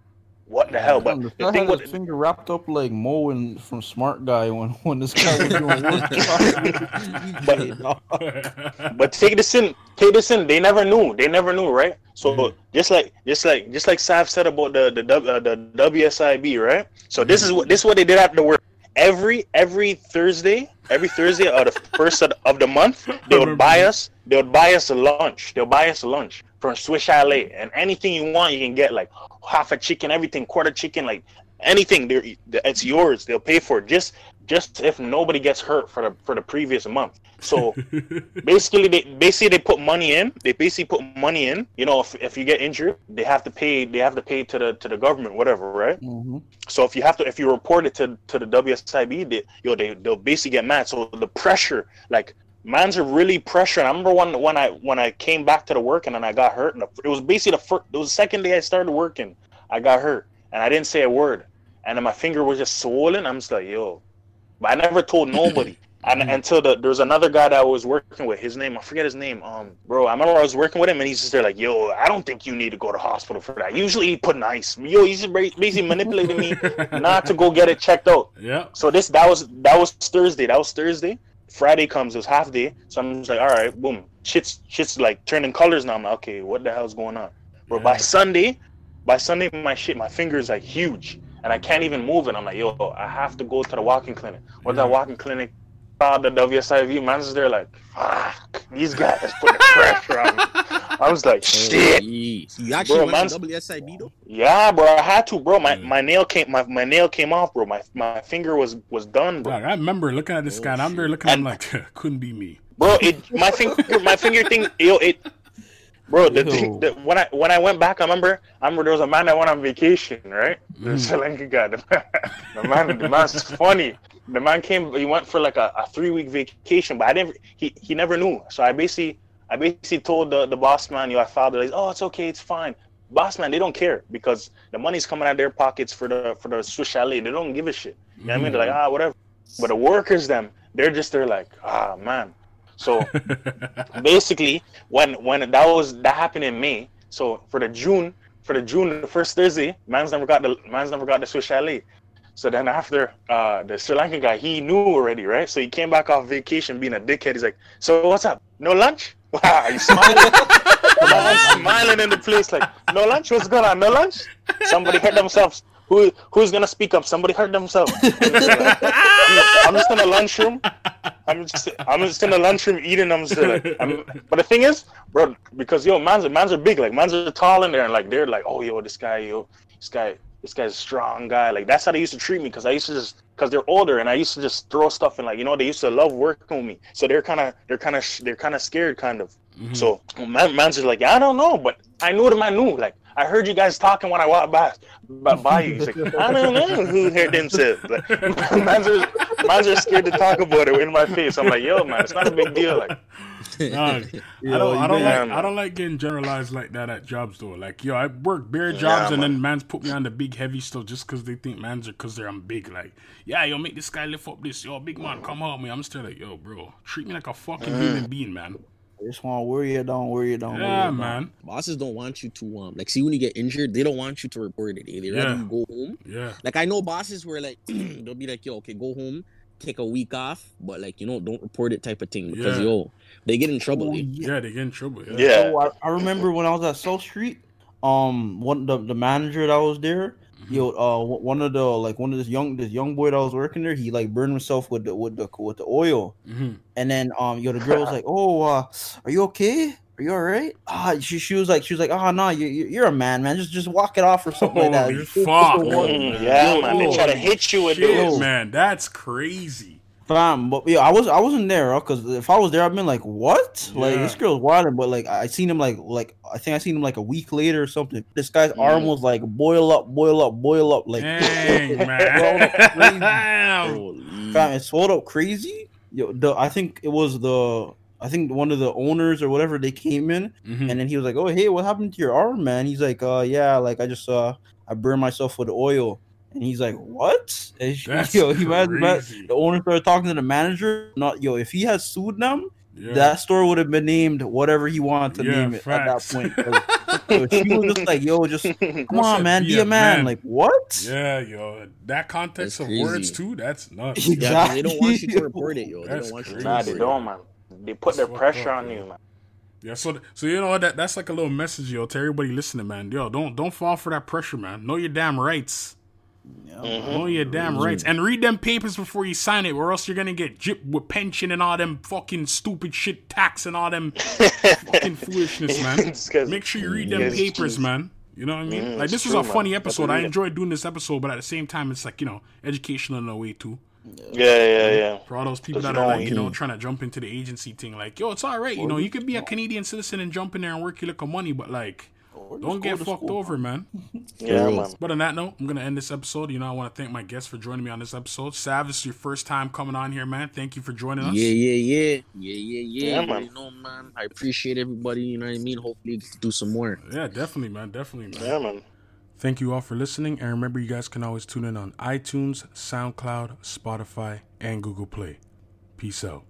what the hell? But the
guy
thing
his finger wrapped up like Mo in, from Smart Guy when when this guy was doing work.
but take this in, take this in. They never knew. They never knew, right? So
Mhm.
just like, just like, just like Sav said about the the uh, the WSIB, right? So this is what this is what they did after work. Every every Thursday, every Thursday of the first of the, of the month, they would buy us. They would buy us a lunch. They'll buy us a lunch from Swiss Chalet, and anything you want, you can get like half a chicken, everything, quarter chicken, like anything. They're, it's yours. They'll pay for it. Just just if nobody gets hurt for the for the previous month. So basically they basically they put money in they basically put money in you know if, if you get injured they have to pay they have to pay to the to the government whatever right
Mhm.
so if you have to if you report it to to the WSIB they yo they they'll basically get mad so the pressure like man's are really pressuring I remember when when I when I came back to the work and then I got hurt and it was basically the first it was the second day I started working I got hurt and I didn't say a word and then my finger was just swollen I'm just like yo but I never told nobody and until the there's another guy that I was working with. His name I forget his name. Um, bro, I remember I was working with him, and he's just there like, "Yo, I don't think you need to go to hospital for that. Usually he put nice. Yo, he's just basically manipulating me not to go get it checked out.
yeah.
So this that was that was Thursday. That was Thursday. Friday comes. It was half day. So I'm just like, all right, boom. Shit's shit's like turning colors now. I'm like, okay, what the hell's going on? Bro, by Sunday, by Sunday, my shit, my finger is like huge, and I can't even move it. I'm like, yo, I have to go to the walking clinic. What
Yeah.
that walking clinic? Called the WSIB. Man's there like, fuck, these guys put pressure on me. I was like, shit.
Jeez. You actually
Bro,
went
man's-
to WSIB though?
Yeah, bro, I had to, bro. My
Yeah.
my nail came my, my nail came off, bro. My my finger was was done, bro.
Dog, I remember looking at this
Oh,
guy, and I'm there looking at him
And-
like, couldn't be me.
bro. It my finger my finger thing, yo, it, bro. The, thing,
Ew.
the when I when I went back, I remember I remember there was a man that went on vacation, right? The
Mm.
Sri Lankan guy. Man, the man, the man's funny. The man came. He went for like a, a three week vacation, but I didn't. He he never knew. So I basically I basically told the the boss man, yo, I filed it. Like, oh, it's okay, it's fine. Boss man, they don't care because the money's coming out of their pockets for the for the Swiss chalet. They don't give a shit. You know what I mean? They're like, ah, whatever. But the workers, them, they're just they're like, ah, man. So basically, when when that was that happened in May. So for the June, for the June, the first Thursday, man's never got the man's never got the Swiss chalet. So then after uh, the Sri Lankan guy, he knew already, right? So he came back off vacation being a dickhead. He's like, "So what's up? No lunch? Wow, you smiling? Man, smiling in the place like, no lunch? What's going on? No lunch? Somebody hurt themselves. Who who's gonna speak up? Somebody hurt themselves. I'm, I'm just in the lunchroom. I'm just I'm just in the lunchroom eating. I'm just like, I'm, but the thing is, bro, because yo, mans are mans are big. Like mans are tall in there, and like they're like, oh yo, this guy, yo, this guy, this guy's a strong guy. Like that's how they used to treat me because I used to just because they're older and I used to just throw stuff in. Like you know, they used to love working with me, so they're kind of they're kind of they're kind of scared, kind of.
Mhm.
So man, man's just like, I don't know, but I knew them. I knew. Like I heard you guys talking when I walked by, by, by you. He's like, I don't know who hurt themselves. Like, man's, are, man's are scared to talk about it in my face. I'm like, yo, man, it's not a big deal. Like,
Dog, I don't, I don't like,
man.
I don't like getting generalized like that at jobs though. Like, yo, I work bare
Yeah,
jobs, and
man.
then man's put me on the big heavy stuff just because they think man's are because they're I'm big. Like, yeah, yo, make this guy lift up this. Yo, big man, come help me. I'm still like, yo, bro, treat me like a fucking
Mm.
human being, man.
I just want to worry you, don't worry you down. worry
Yeah,
you
man.
Bosses don't want you to um like see when you get injured, they don't want you to report it. They they rather
Yeah.
you go home.
Yeah,
Like I know bosses where like they'll be like, yo, okay, go home, take a week off, but like you know, don't report it type of thing because
Yeah.
yo, they get in trouble.
Oh,
they-
yeah, they get in trouble. Yeah.
Yeah.
So I, I remember when I was at South Street, um, one the, the manager that was there,
Mhm.
yo, uh, one- one of the like one of this young this young boy that was working there, he like burned himself with the with the with the oil,
Mhm.
and then um, yo, the girl was like, "Oh, uh, are you okay? Are you all right?" Ah, she she was like, she was like, "Oh no, you you- you're a man, man. Just just walk it off or something like that."
Holy
Just- just
fuck.
a one-
Mm, yeah,
Yo,
man, they try to hit you with
Shit,
those.
man, that's crazy.
Fam, but yeah, I was I wasn't there bro, because if I was there, I'd been like, "What?" Like this girl's wild, but like I seen him like like I think I seen him like a week later or something. This guy's
Mm.
arm was like boil up, boil up, boil up, like
Dang,
swelled crazy.
man. Damn.
Holy.
Fam, it swelled up crazy. Yo, the I think it was the I think one of the owners or whatever they came in
Mhm.
and then he was like, "Oh hey, what happened to your arm, man?" He's like, "Uh yeah, like I just uh I burned myself with oil." And he's like, "What?" And she,
That's
yo, he man, man, the owner started talking to the manager. Not yo, if he had sued them, yeah. that store would have been named whatever he wanted to yeah, name it facts. at that point. she was just like, "Yo, just come on, man, be, be a, man. man. Like what?
Yeah, yo, that context that's of crazy. words too. That's nuts.
Exactly. Yeah, they don't want you to report it, yo. They that's don't want
you to Nah, they don't, man. They put their pressure up, on you, man.
Yeah, so so you know that that's like a little message, yo, to everybody listening, man. Yo, don't don't fall for that pressure, man. Know your damn rights. Mm-hmm. Know your damn mm-hmm. rights and read them papers before you sign it, or else you're gonna get gypped with pension and all them fucking stupid shit tax and all them fucking foolishness, man. Make sure you read them papers, man. You know what I mean? Mm, like this was true, a funny man. episode. I enjoyed doing this episode, but at the same time, it's like you know educational in a way too.
Yeah, yeah, yeah.
For all those people that are like, you know, trying to jump into the agency thing, like, yo, it's all right. You know, you could be a Canadian citizen and jump in there and work your little money, but like, don't get fucked school. over, man.
yeah, man.
But on that note, I'm gonna end this episode. You know, I want to thank my guests for joining me on this episode. Sav, this is your first time coming on here, man. Thank you for joining us.
Yeah, yeah, yeah, yeah, yeah, yeah. yeah man. You know, man. I appreciate everybody. You know what I mean. Hopefully, do some more.
Yeah, definitely, man. Definitely, man.
Yeah, man.
Thank you all for listening, and remember, you guys can always tune in on iTunes, SoundCloud, Spotify, and Google Play. Peace out.